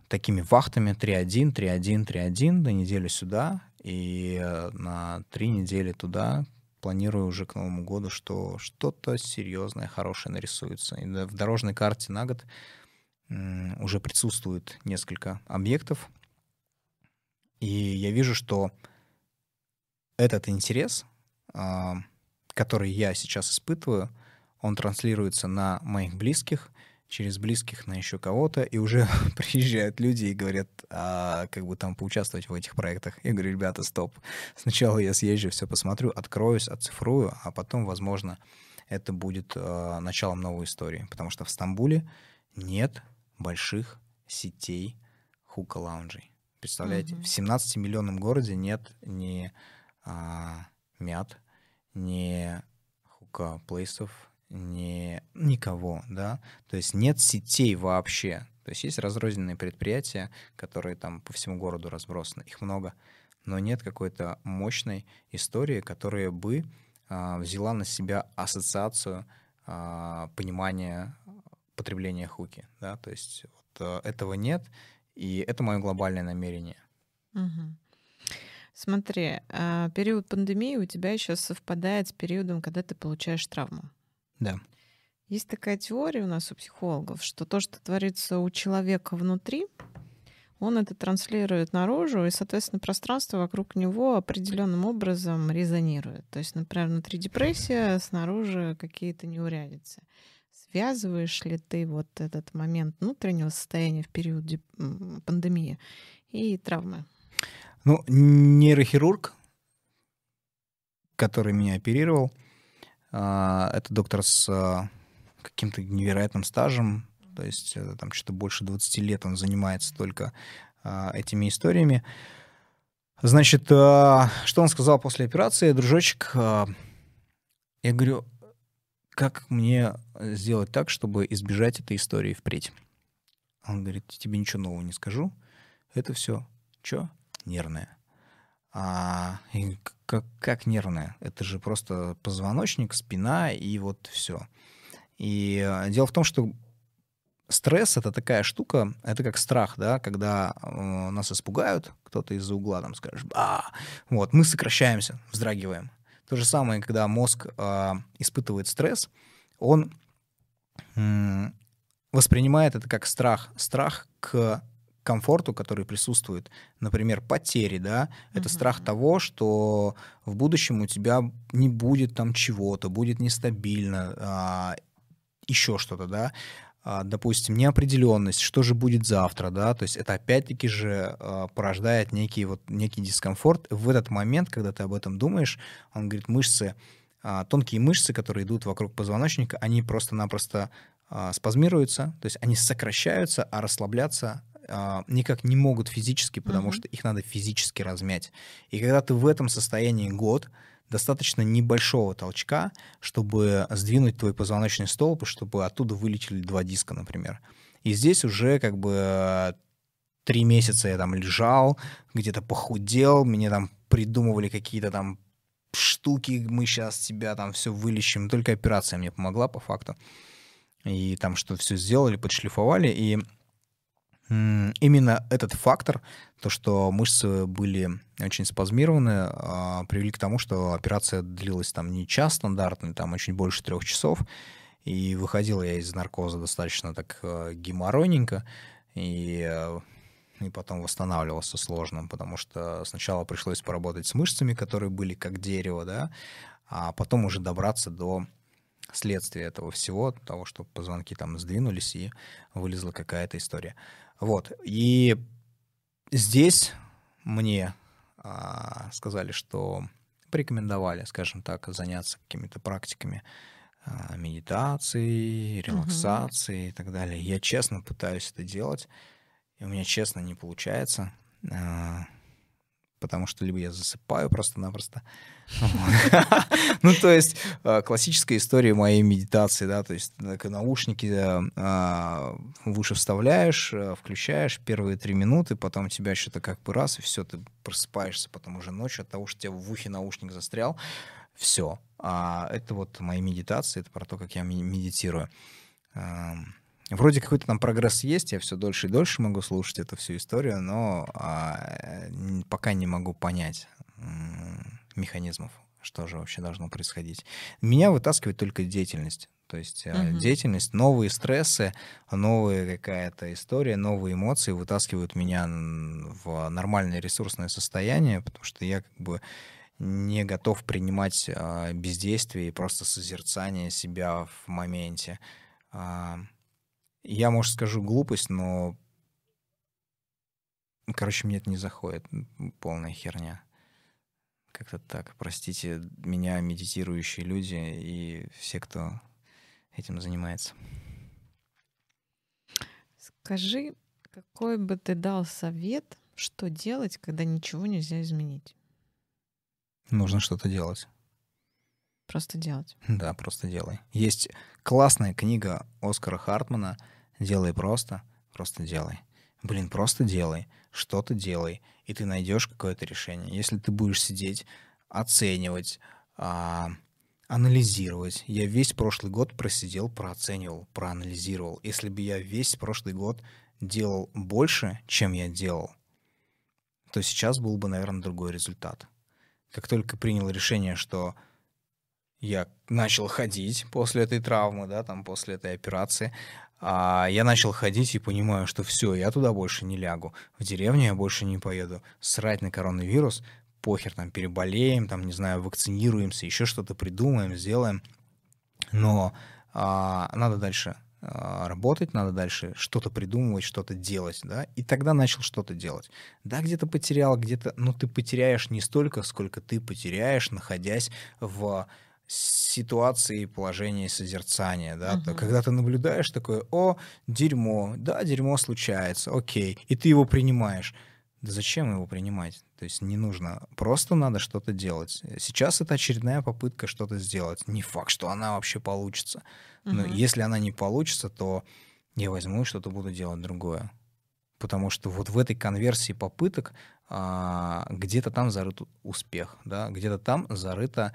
такими вахтами 3-1, 3-1, 3-1 на неделю сюда и э, на три недели туда планирую уже к Новому году, что что-то серьезное, хорошее нарисуется. И в дорожной карте на год уже присутствует несколько объектов, и я вижу, что этот интерес, а, который я сейчас испытываю, он транслируется на моих близких, через близких на еще кого-то, и уже приезжают люди и говорят, а, как бы там поучаствовать в этих проектах. Я говорю, ребята, стоп. Сначала я съезжу, все посмотрю, откроюсь, оцифрую, а потом, возможно, это будет а, началом новой истории. Потому что в Стамбуле нет больших сетей хука-лаунжей. Представляете, угу. в 17-миллионном городе нет ни а, мят, ни хука-плейсов, ни никого, да, то есть нет сетей вообще. То есть есть разрозненные предприятия, которые там по всему городу разбросаны, их много, но нет какой-то мощной истории, которая бы а, взяла на себя ассоциацию а, понимания потребления хуки, да, то есть вот, а, этого нет, и это мое глобальное намерение. Угу. Смотри, а, период пандемии у тебя еще совпадает с периодом, когда ты получаешь травму. Да. Есть такая теория у нас у психологов, что то, что творится у человека внутри, он это транслирует наружу, и, соответственно, пространство вокруг него определенным образом резонирует. То есть, например, внутри депрессия, снаружи какие-то неурядицы. Связываешь ли ты вот этот момент внутреннего состояния в период пандемии и травмы? Ну, нейрохирург, который меня оперировал, а, это доктор с а, каким-то невероятным стажем, то есть э, там что-то больше 20 лет он занимается только а, этими историями. Значит, что он сказал после операции, дружочек? Я говорю, как мне сделать так, чтобы избежать этой истории впредь? Он говорит, тебе ничего нового не скажу. Это все, что? Нервное. А, как, как нервное? Это же просто позвоночник, спина и вот все. И э, дело в том, что стресс — это такая штука, это как страх, да, когда э, нас испугают, кто-то из-за угла там скажет, а, вот, мы сокращаемся, вздрагиваем. То же самое, когда мозг э, испытывает стресс, он э, воспринимает это как страх, страх к комфорту, который присутствует, например, потери, да, это uh-huh. страх того, что в будущем у тебя не будет там чего-то, будет нестабильно, а, еще что-то, да, допустим, неопределенность, что же будет завтра, да, то есть это опять-таки же а, порождает некий вот некий дискомфорт. В этот момент, когда ты об этом думаешь, он говорит, мышцы, а, тонкие мышцы, которые идут вокруг позвоночника, они просто-напросто а, спазмируются, то есть они сокращаются, а расслабляться а, никак не могут физически, потому uh-huh. что их надо физически размять. И когда ты в этом состоянии год, достаточно небольшого толчка, чтобы сдвинуть твой позвоночный столб, чтобы оттуда вылетели два диска, например. И здесь уже как бы три месяца я там лежал, где-то похудел, мне там придумывали какие-то там штуки, мы сейчас тебя там все вылечим. Только операция мне помогла по факту. И там что все сделали, подшлифовали. И именно этот фактор, то, что мышцы были очень спазмированы, а, привели к тому, что операция длилась там не час стандартный, там очень больше трех часов. И выходил я из наркоза достаточно так э, геморройненько. И э, и потом восстанавливался сложно, потому что сначала пришлось поработать с мышцами, которые были как дерево, да, а потом уже добраться до следствия этого всего, того, что позвонки там сдвинулись и вылезла какая-то история. Вот. И здесь мне а, сказали, что порекомендовали, скажем так, заняться какими-то практиками а, медитации, релаксации угу. и так далее. Я честно пытаюсь это делать. И у меня, честно, не получается, а, потому что либо я засыпаю просто-напросто. Ну, то есть а, классическая история моей медитации, да, то есть наушники а, в уши вставляешь, включаешь первые три минуты, потом тебя что-то как бы раз, и все, ты просыпаешься потом уже ночью от того, что тебе в ухе наушник застрял, все. А это вот мои медитации, это про то, как я медитирую. Вроде какой-то там прогресс есть, я все дольше и дольше могу слушать эту всю историю, но а, пока не могу понять механизмов, что же вообще должно происходить. Меня вытаскивает только деятельность. То есть uh-huh. деятельность, новые стрессы, новая какая-то история, новые эмоции вытаскивают меня в нормальное ресурсное состояние, потому что я как бы не готов принимать а, бездействие и просто созерцание себя в моменте. Я, может, скажу глупость, но... Короче, мне это не заходит. Полная херня. Как-то так. Простите меня, медитирующие люди и все, кто этим занимается. Скажи, какой бы ты дал совет, что делать, когда ничего нельзя изменить? Нужно что-то делать. Просто делать. Да, просто делай. Есть классная книга Оскара Хартмана «Делай просто, просто делай». Блин, просто делай, что-то делай, и ты найдешь какое-то решение. Если ты будешь сидеть, оценивать, а, анализировать. Я весь прошлый год просидел, прооценивал, проанализировал. Если бы я весь прошлый год делал больше, чем я делал, то сейчас был бы, наверное, другой результат. Как только принял решение, что я начал ходить после этой травмы, да, там, после этой операции, а я начал ходить и понимаю, что все, я туда больше не лягу. В деревню я больше не поеду. Срать на коронавирус, похер, там, переболеем, там, не знаю, вакцинируемся, еще что-то придумаем, сделаем. Но а, надо дальше а, работать, надо дальше что-то придумывать, что-то делать, да, и тогда начал что-то делать. Да, где-то потерял, где-то, но ты потеряешь не столько, сколько ты потеряешь, находясь в ситуации положения созерцания, да, uh-huh. когда ты наблюдаешь такое, о, дерьмо, да, дерьмо случается, окей, и ты его принимаешь. Да зачем его принимать? То есть не нужно, просто надо что-то делать. Сейчас это очередная попытка что-то сделать. Не факт, что она вообще получится. Но uh-huh. если она не получится, то я возьму и что-то буду делать другое. Потому что вот в этой конверсии попыток а, где-то там зарыт успех, да, где-то там зарыта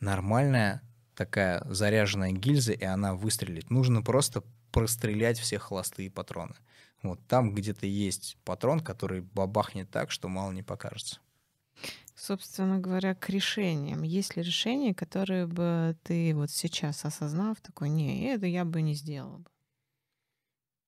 нормальная такая заряженная гильза, и она выстрелит. Нужно просто прострелять все холостые патроны. Вот там где-то есть патрон, который бабахнет так, что мало не покажется. Собственно говоря, к решениям. Есть ли решения, которые бы ты вот сейчас осознав, такой, не, это я бы не сделал бы?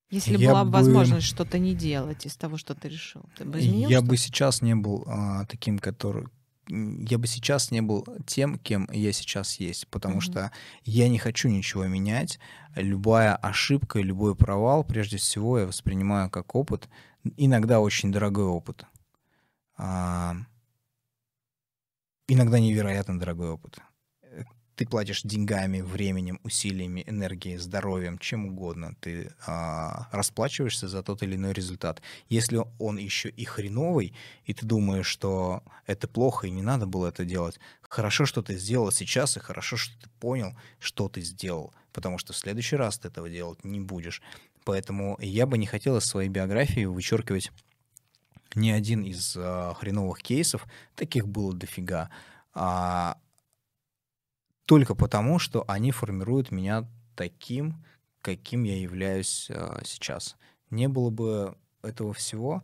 Если я была бы возможность что-то не делать из того, что ты решил, ты бы изменил Я что-то? бы сейчас не был а, таким, который, я бы сейчас не был тем, кем я сейчас есть, потому mm-hmm. что я не хочу ничего менять. Любая ошибка, любой провал, прежде всего, я воспринимаю как опыт, иногда очень дорогой опыт. А, иногда невероятно дорогой опыт ты платишь деньгами, временем, усилиями, энергией, здоровьем, чем угодно. Ты а, расплачиваешься за тот или иной результат. Если он еще и хреновый, и ты думаешь, что это плохо и не надо было это делать, хорошо, что ты сделал сейчас, и хорошо, что ты понял, что ты сделал, потому что в следующий раз ты этого делать не будешь. Поэтому я бы не хотел из своей биографии вычеркивать ни один из а, хреновых кейсов, таких было дофига, а, только потому, что они формируют меня таким, каким я являюсь а, сейчас. Не было бы этого всего,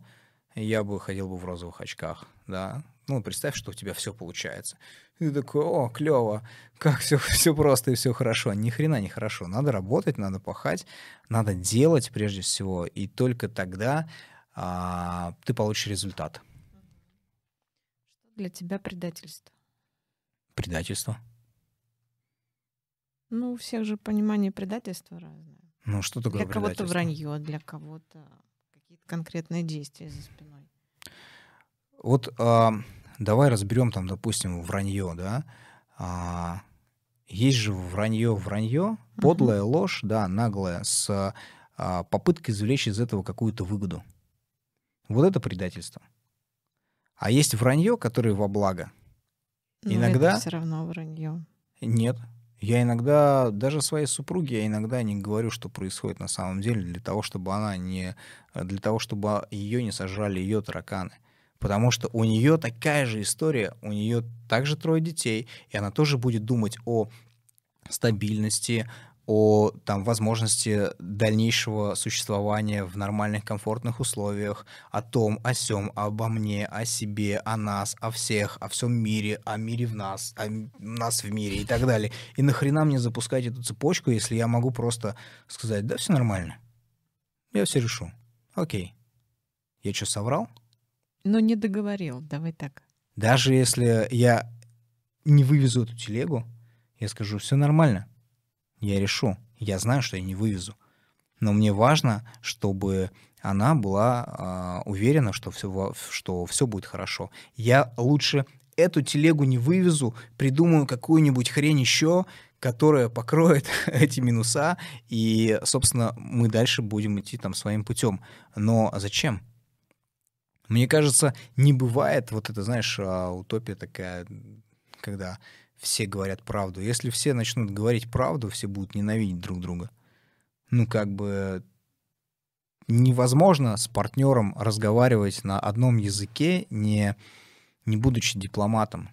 я бы ходил бы в розовых очках, да. Ну, представь, что у тебя все получается. И ты такой, о, клево, как все, все просто и все хорошо. Ни хрена не хорошо. Надо работать, надо пахать, надо делать прежде всего. И только тогда а, ты получишь результат. Что для тебя предательство? Предательство. Ну, у всех же понимание предательства разное. Ну, что такое Для кого-то вранье, для кого-то какие-то конкретные действия за спиной. Вот а, давай разберем там, допустим, вранье, да. А, есть же вранье, вранье, подлая ложь, да, наглая, с а, попыткой извлечь из этого какую-то выгоду. Вот это предательство. А есть вранье, которое во благо. Но Иногда- все равно вранье. Нет. Я иногда, даже своей супруге, я иногда не говорю, что происходит на самом деле, для того, чтобы она не, для того, чтобы ее не сожрали ее тараканы. Потому что у нее такая же история, у нее также трое детей, и она тоже будет думать о стабильности, о там, возможности дальнейшего существования в нормальных, комфортных условиях, о том, о сем, обо мне, о себе, о нас, о всех, о всем мире, о мире в нас, о нас в мире и так далее. И нахрена мне запускать эту цепочку, если я могу просто сказать, да, все нормально, я все решу. Окей. Я что, соврал? Но не договорил, давай так. Даже если я не вывезу эту телегу, я скажу, все нормально, я решу. Я знаю, что я не вывезу. Но мне важно, чтобы она была а, уверена, что все, что все будет хорошо. Я лучше эту телегу не вывезу, придумаю какую-нибудь хрень еще, которая покроет эти минуса, и, собственно, мы дальше будем идти там своим путем. Но зачем? Мне кажется, не бывает вот это, знаешь, а, утопия такая, когда все говорят правду. Если все начнут говорить правду, все будут ненавидеть друг друга. Ну, как бы невозможно с партнером разговаривать на одном языке, не, не будучи дипломатом.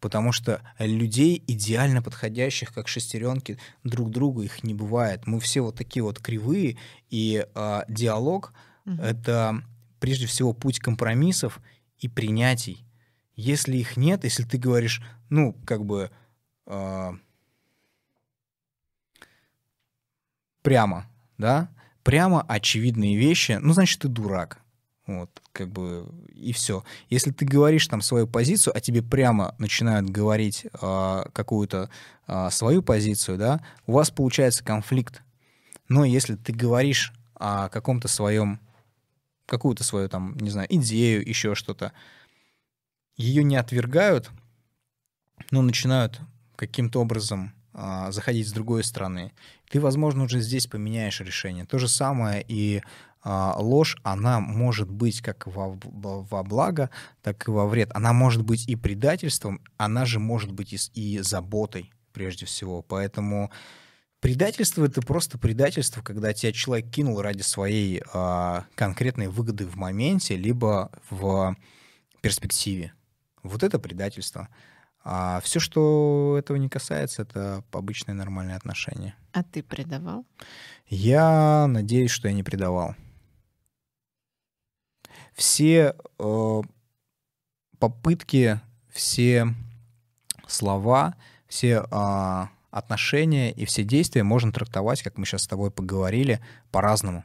Потому что людей, идеально подходящих, как шестеренки, друг другу их не бывает. Мы все вот такие вот кривые, и а, диалог Мгм. это прежде всего путь компромиссов и принятий. Если их нет, если ты говоришь, ну, как бы а, прямо, да, прямо очевидные вещи, ну, значит, ты дурак. Вот, как бы, и все. Если ты говоришь там свою позицию, а тебе прямо начинают говорить а, какую-то а, свою позицию, да, у вас получается конфликт. Но если ты говоришь о каком-то своем, какую-то свою там, не знаю, идею, еще что-то, ее не отвергают, но начинают каким-то образом а, заходить с другой стороны, ты, возможно, уже здесь поменяешь решение. То же самое и а, ложь, она может быть как во, во, благо, так и во вред. Она может быть и предательством, она же может быть и, и заботой прежде всего. Поэтому предательство это просто предательство, когда тебя человек кинул ради своей а, конкретной выгоды в моменте, либо в перспективе. Вот это предательство. А все, что этого не касается, это обычные нормальные отношения. А ты предавал? Я надеюсь, что я не предавал. Все э, попытки, все слова, все а, отношения и все действия можно трактовать, как мы сейчас с тобой поговорили, по-разному.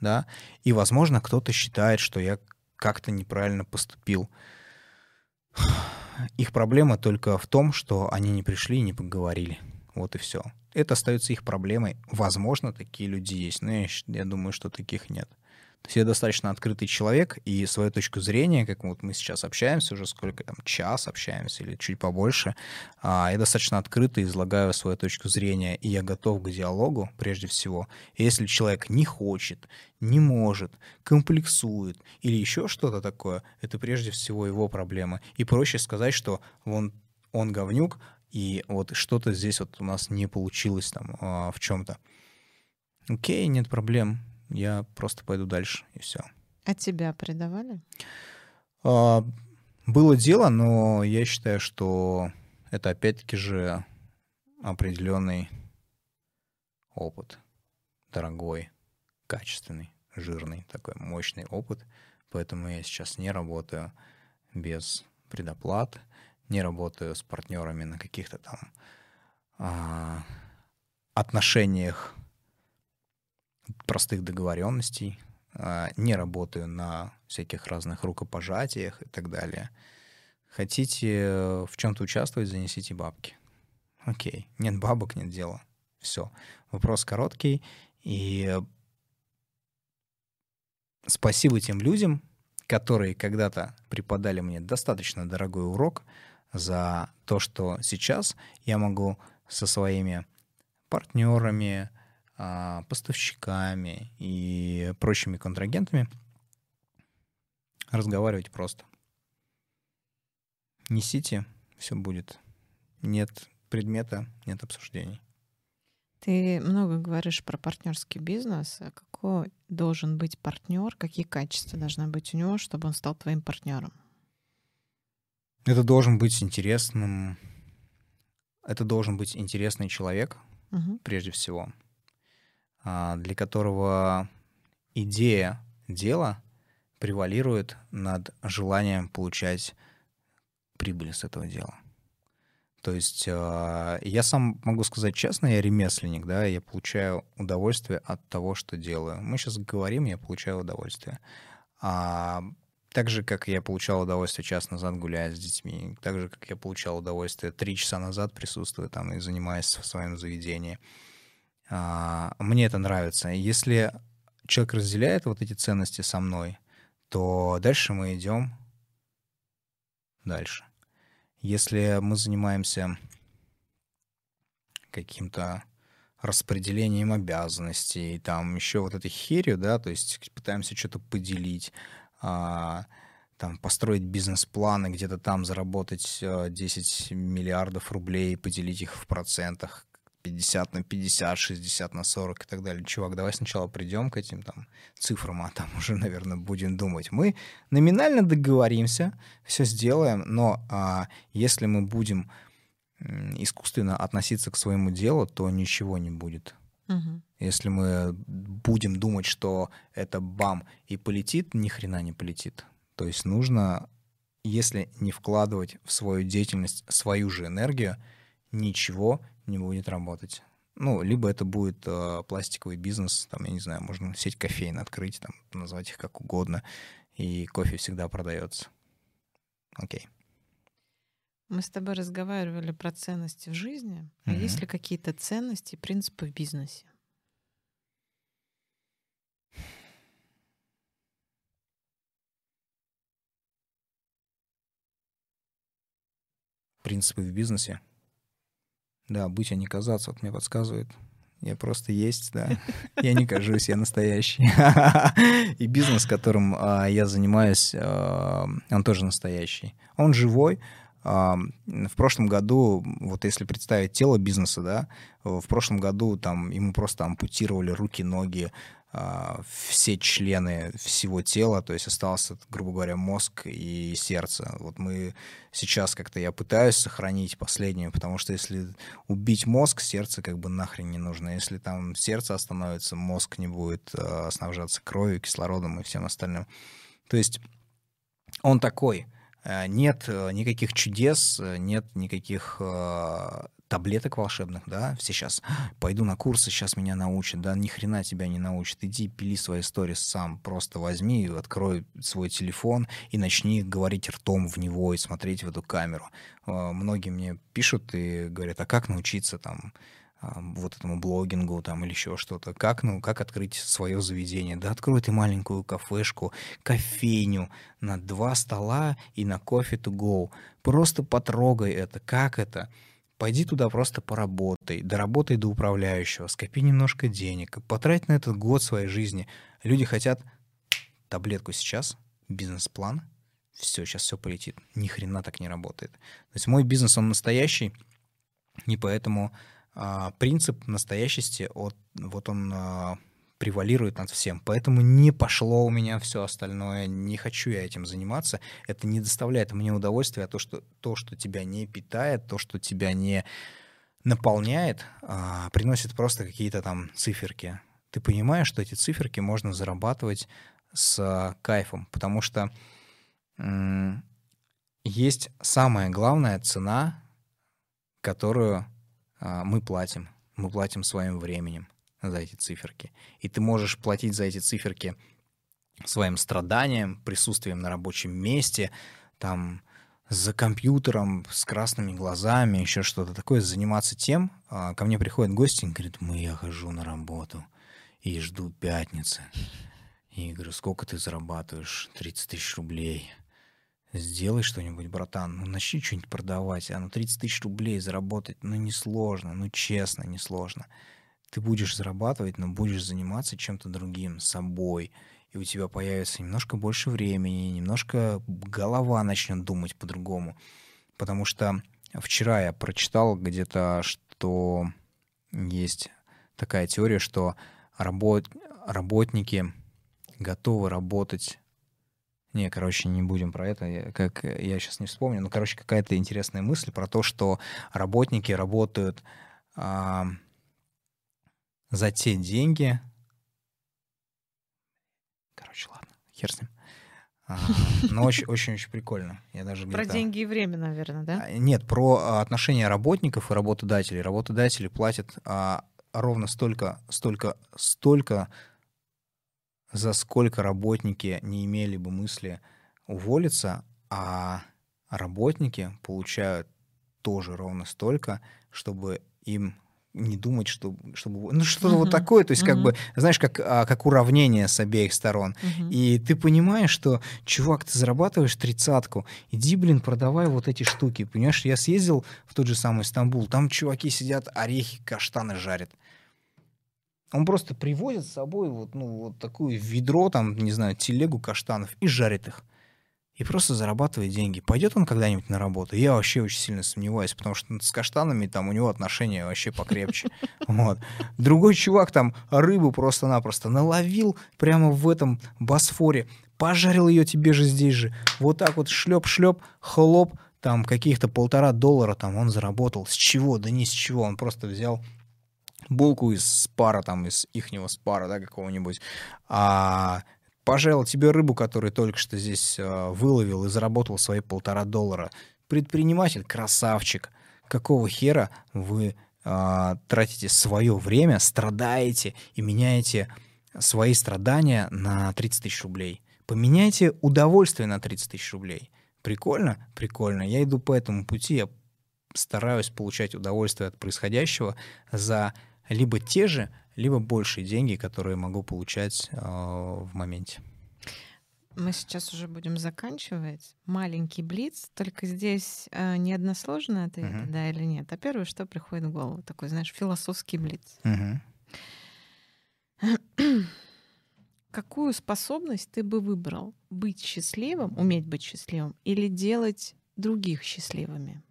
Да? И, возможно, кто-то считает, что я как-то неправильно поступил. Их проблема только в том, что они не пришли и не поговорили. Вот и все. Это остается их проблемой. Возможно, такие люди есть, но я, я думаю, что таких нет. То есть я достаточно открытый человек, и свою точку зрения, как вот мы сейчас общаемся, уже сколько там, час общаемся или чуть побольше, а, я достаточно открыто излагаю свою точку зрения, и я готов к диалогу прежде всего. И если человек не хочет, не может, комплексует или еще что-то такое, это прежде всего его проблема. И проще сказать, что он, он говнюк, и вот что-то здесь вот у нас не получилось там а, в чем-то. Окей, нет проблем. Я просто пойду дальше, и все. А тебя предавали? А, было дело, но я считаю, что это опять-таки же определенный опыт. Дорогой, качественный, жирный, такой мощный опыт. Поэтому я сейчас не работаю без предоплат, не работаю с партнерами на каких-то там а, отношениях простых договоренностей, а, не работаю на всяких разных рукопожатиях и так далее. Хотите в чем-то участвовать, занесите бабки. Окей, нет бабок, нет дела. Все. Вопрос короткий. И спасибо тем людям, которые когда-то преподали мне достаточно дорогой урок за то, что сейчас я могу со своими партнерами, поставщиками и прочими контрагентами разговаривать просто. Несите, все будет. Нет предмета, нет обсуждений. Ты много говоришь про партнерский бизнес. А какой должен быть партнер, какие качества должны быть у него, чтобы он стал твоим партнером? Это должен быть интересным. Это должен быть интересный человек, угу. прежде всего. А, для которого идея дела превалирует над желанием получать прибыль с этого дела. То есть а, я сам могу сказать честно, я ремесленник, да, я получаю удовольствие от того, что делаю. Мы сейчас говорим, я получаю удовольствие. А так же, как я получал удовольствие час назад гуляя с детьми, так же, как я получал удовольствие три часа назад присутствуя там и занимаясь в своем заведении. А, мне это нравится. Если человек разделяет вот эти ценности со мной, то дальше мы идем дальше. Если мы занимаемся каким-то распределением обязанностей, там еще вот этой херью, да, то есть пытаемся что-то поделить, а, там построить бизнес-планы, где-то там заработать 10 миллиардов рублей, поделить их в процентах, 50 на 50, 60 на 40 и так далее. Чувак, давай сначала придем к этим там цифрам, а там уже, наверное, будем думать. Мы номинально договоримся, все сделаем, но а, если мы будем искусственно относиться к своему делу, то ничего не будет. Угу. Если мы будем думать, что это бам и полетит, ни хрена не полетит. То есть нужно, если не вкладывать в свою деятельность свою же энергию, ничего не будет работать. Ну, либо это будет э, пластиковый бизнес, там, я не знаю, можно сеть кофеин открыть, там, назвать их как угодно, и кофе всегда продается. Окей. Мы с тобой разговаривали про ценности в жизни. А mm есть ли какие-то ценности, принципы в бизнесе? Принципы в бизнесе? Да, быть, а не казаться, вот мне подсказывает. Я просто есть, да. Я не кажусь, я настоящий. И бизнес, которым а, я занимаюсь, а, он тоже настоящий. Он живой. А, в прошлом году, вот если представить тело бизнеса, да, в прошлом году там ему просто ампутировали руки, ноги, все члены всего тела, то есть остался, грубо говоря, мозг и сердце. Вот мы сейчас как-то я пытаюсь сохранить последнее, потому что если убить мозг, сердце как бы нахрен не нужно. Если там сердце остановится, мозг не будет э, снабжаться кровью, кислородом и всем остальным. То есть он такой. Э, нет э, никаких чудес, нет никаких таблеток волшебных, да, все сейчас пойду на курсы, сейчас меня научат, да, ни хрена тебя не научат, иди пили свои истории сам, просто возьми, открой свой телефон и начни говорить ртом в него и смотреть в эту камеру. А, многие мне пишут и говорят, а как научиться там а, вот этому блогингу там или еще что-то. Как, ну, как открыть свое заведение? Да открой ты маленькую кафешку, кофейню на два стола и на кофе to go. Просто потрогай это. Как это? Пойди туда просто поработай, доработай до управляющего, скопи немножко денег, потрать на этот год своей жизни. Люди хотят таблетку сейчас, бизнес-план, все, сейчас все полетит. Ни хрена так не работает. То есть мой бизнес, он настоящий, и поэтому а, принцип настоящести, от, вот он а, превалирует над всем. Поэтому не пошло у меня все остальное, не хочу я этим заниматься. Это не доставляет мне удовольствия, а то, что, то, что тебя не питает, то, что тебя не наполняет, а, приносит просто какие-то там циферки. Ты понимаешь, что эти циферки можно зарабатывать с кайфом, потому что м- есть самая главная цена, которую а, мы платим. Мы платим своим временем за эти циферки. И ты можешь платить за эти циферки своим страданием, присутствием на рабочем месте, там, за компьютером, с красными глазами, еще что-то такое, заниматься тем. А, ко мне приходят гости и говорят, мы, я хожу на работу и жду пятницы. И говорю, сколько ты зарабатываешь? 30 тысяч рублей. Сделай что-нибудь, братан. Ну, начни что-нибудь продавать. А ну 30 тысяч рублей заработать, ну, несложно. Ну, честно, несложно. Ты будешь зарабатывать, но будешь заниматься чем-то другим, собой. И у тебя появится немножко больше времени, немножко голова начнет думать по-другому. Потому что вчера я прочитал где-то, что есть такая теория, что работ... работники готовы работать не, короче, не будем про это, как я сейчас не вспомню. Ну, короче, какая-то интересная мысль про то, что работники работают а, за те деньги. Короче, ладно, хер с ним. А, но очень-очень прикольно. Я даже про деньги и время, наверное, да? А, нет, про отношения работников и работодателей. Работодатели платят а, ровно столько, столько, столько за сколько работники не имели бы мысли уволиться, а работники получают тоже ровно столько, чтобы им не думать, что, чтобы... Ну, что-то uh-huh. вот такое, то есть uh-huh. как бы, знаешь, как, а, как уравнение с обеих сторон. Uh-huh. И ты понимаешь, что, чувак, ты зарабатываешь тридцатку, иди, блин, продавай вот эти штуки. Понимаешь, я съездил в тот же самый Стамбул, там чуваки сидят, орехи, каштаны жарят. Он просто привозит с собой вот, ну, вот такую ведро, там, не знаю, телегу каштанов и жарит их. И просто зарабатывает деньги. Пойдет он когда-нибудь на работу? Я вообще очень сильно сомневаюсь, потому что с каштанами там у него отношения вообще покрепче. Вот. Другой чувак там рыбу просто-напросто наловил прямо в этом Босфоре, пожарил ее тебе же здесь же. Вот так вот шлеп-шлеп, хлоп, там каких-то полтора доллара там он заработал. С чего? Да ни с чего. Он просто взял булку из спара, там, из ихнего спара, да, какого-нибудь, а пожалел тебе рыбу, которую только что здесь э, выловил и заработал свои полтора доллара. Предприниматель, красавчик. Какого хера вы э, тратите свое время, страдаете и меняете свои страдания на 30 тысяч рублей? Поменяйте удовольствие на 30 тысяч рублей. Прикольно? Прикольно. Я иду по этому пути, я стараюсь получать удовольствие от происходящего за либо те же, либо большие деньги, которые могу получать э, в моменте. Мы сейчас уже будем заканчивать. Маленький блиц, только здесь э, не односложный ответ, uh-huh. да или нет. А первое, что приходит в голову, такой, знаешь, философский блиц. Uh-huh. Какую способность ты бы выбрал? Быть счастливым, уметь быть счастливым, или делать других счастливыми?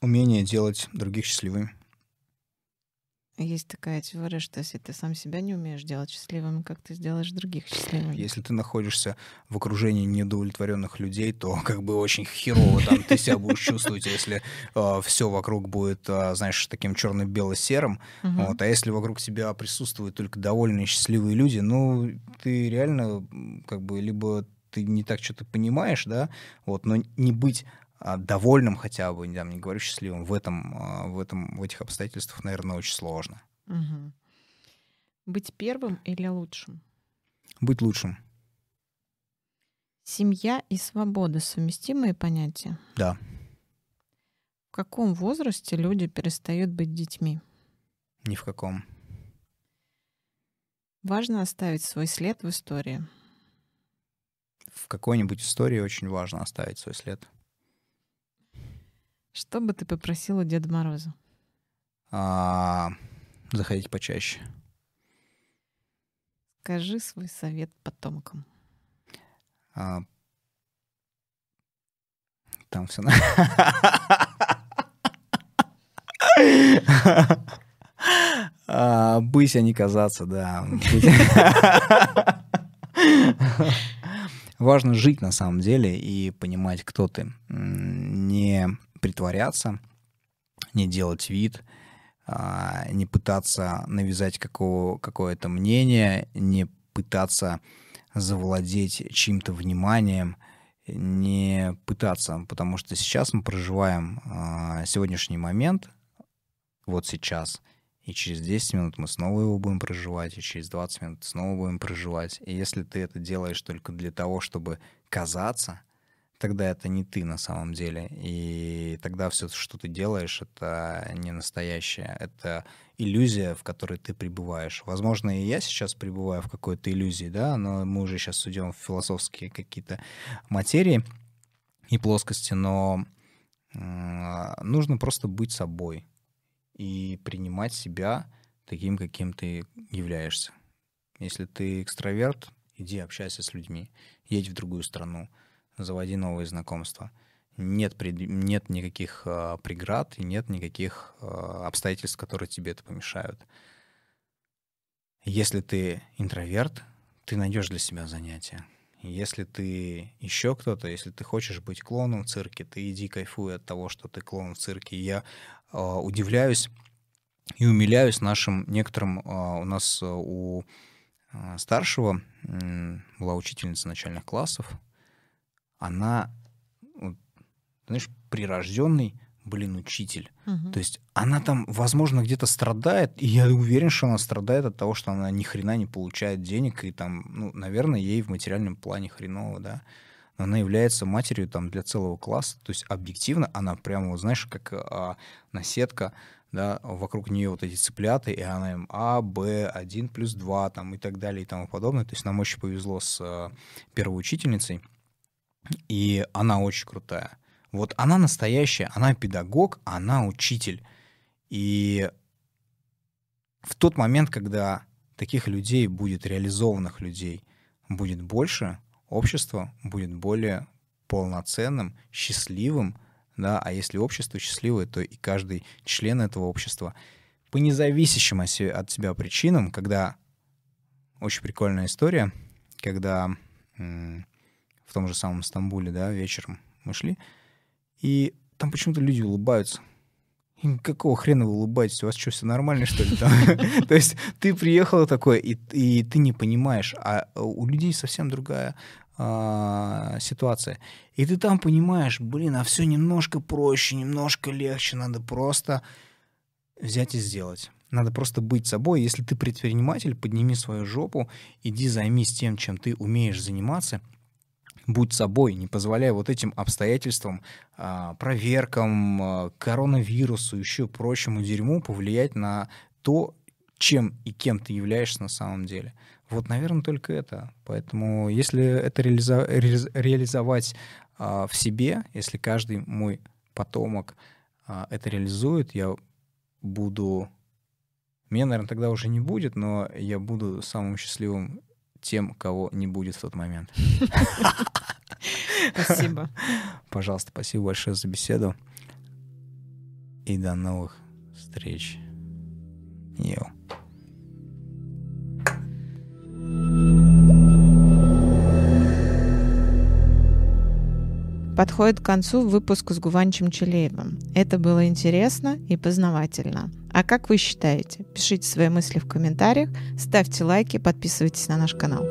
Умение делать других счастливыми. Есть такая теория, что если ты сам себя не умеешь делать счастливым, как ты сделаешь других счастливыми? Если ты находишься в окружении неудовлетворенных людей, то как бы очень херово там ты себя будешь чувствовать, если э, а, все вокруг будет, э, знаешь, таким черно-бело-серым. Угу. Вот, а если вокруг тебя присутствуют только довольные счастливые люди, ну ты реально как бы либо ты не так что-то понимаешь, да, вот, но не быть а, довольным хотя бы, не говорю счастливым, в этом, а, в этом, в этих обстоятельствах, наверное, очень сложно. Угу. Быть первым или лучшим? Быть лучшим. Семья и свобода совместимые понятия? Да. В каком возрасте люди перестают быть детьми? Ни в каком. Важно оставить свой след в истории. В какой-нибудь истории очень важно оставить свой след. Что бы ты попросил у Деда Мороза? А, заходить почаще. Скажи свой совет потомкам. А, там все. Быть, а не казаться, да. Важно жить на самом деле и понимать, кто ты. Не притворяться, не делать вид, а, не пытаться навязать какого, какое-то мнение, не пытаться завладеть чьим-то вниманием, не пытаться, потому что сейчас мы проживаем э, сегодняшний момент, вот сейчас, и через 10 минут мы снова его будем проживать, и через 20 минут снова будем проживать. И если ты это делаешь только для того, чтобы казаться, тогда это не ты на самом деле. И тогда все, что ты делаешь, это не настоящее. Это иллюзия, в которой ты пребываешь. Возможно, и я сейчас пребываю в какой-то иллюзии, да, но мы уже сейчас судим в философские какие-то материи и плоскости, но нужно просто быть собой и принимать себя таким, каким ты являешься. Если ты экстраверт, иди общайся с людьми, едь в другую страну, заводи новые знакомства. Нет, пред... нет никаких э, преград и нет никаких э, обстоятельств, которые тебе это помешают. Если ты интроверт, ты найдешь для себя занятия. Если ты еще кто-то, если ты хочешь быть клоуном в цирке, ты иди кайфуй от того, что ты клоун в цирке. я э, удивляюсь и умиляюсь нашим некоторым... Э, у нас э, у старшего э, была учительница начальных классов, она, знаешь, прирожденный, блин, учитель. Угу. То есть она там, возможно, где-то страдает, и я уверен, что она страдает от того, что она ни хрена не получает денег, и там, ну, наверное, ей в материальном плане хреново, да. Но она является матерью там для целого класса, то есть объективно она прямо, вот, знаешь, как а, наседка, да, вокруг нее вот эти цыплята, и она им А, Б, 1 плюс 2, там, и так далее, и тому подобное. То есть нам очень повезло с а, первой учительницей, и она очень крутая. Вот она настоящая, она педагог, она учитель. И в тот момент, когда таких людей будет, реализованных людей, будет больше, общество будет более полноценным, счастливым, да, а если общество счастливое, то и каждый член этого общества по независящим от себя причинам, когда очень прикольная история, когда в том же самом Стамбуле, да, вечером мы шли, и там почему-то люди улыбаются. И какого хрена вы улыбаетесь? У вас что, все нормально, что ли? То есть ты приехал такой, и, и ты не понимаешь, а у людей совсем другая а, ситуация. И ты там понимаешь, блин, а все немножко проще, немножко легче, надо просто взять и сделать. Надо просто быть собой. Если ты предприниматель, подними свою жопу, иди займись тем, чем ты умеешь заниматься — будь собой, не позволяя вот этим обстоятельствам, а, проверкам, а, коронавирусу, еще прочему дерьму повлиять на то, чем и кем ты являешься на самом деле. Вот, наверное, только это. Поэтому если это реализо- реализовать а, в себе, если каждый мой потомок это реализует, я буду... Меня, наверное, тогда уже не будет, но я буду самым счастливым тем, кого не будет в тот момент. Спасибо. Пожалуйста, спасибо большое за беседу. И до новых встреч. Йоу. Подходит к концу выпуск с Гуванчем Челеевым. Это было интересно и познавательно. А как вы считаете? Пишите свои мысли в комментариях, ставьте лайки, подписывайтесь на наш канал.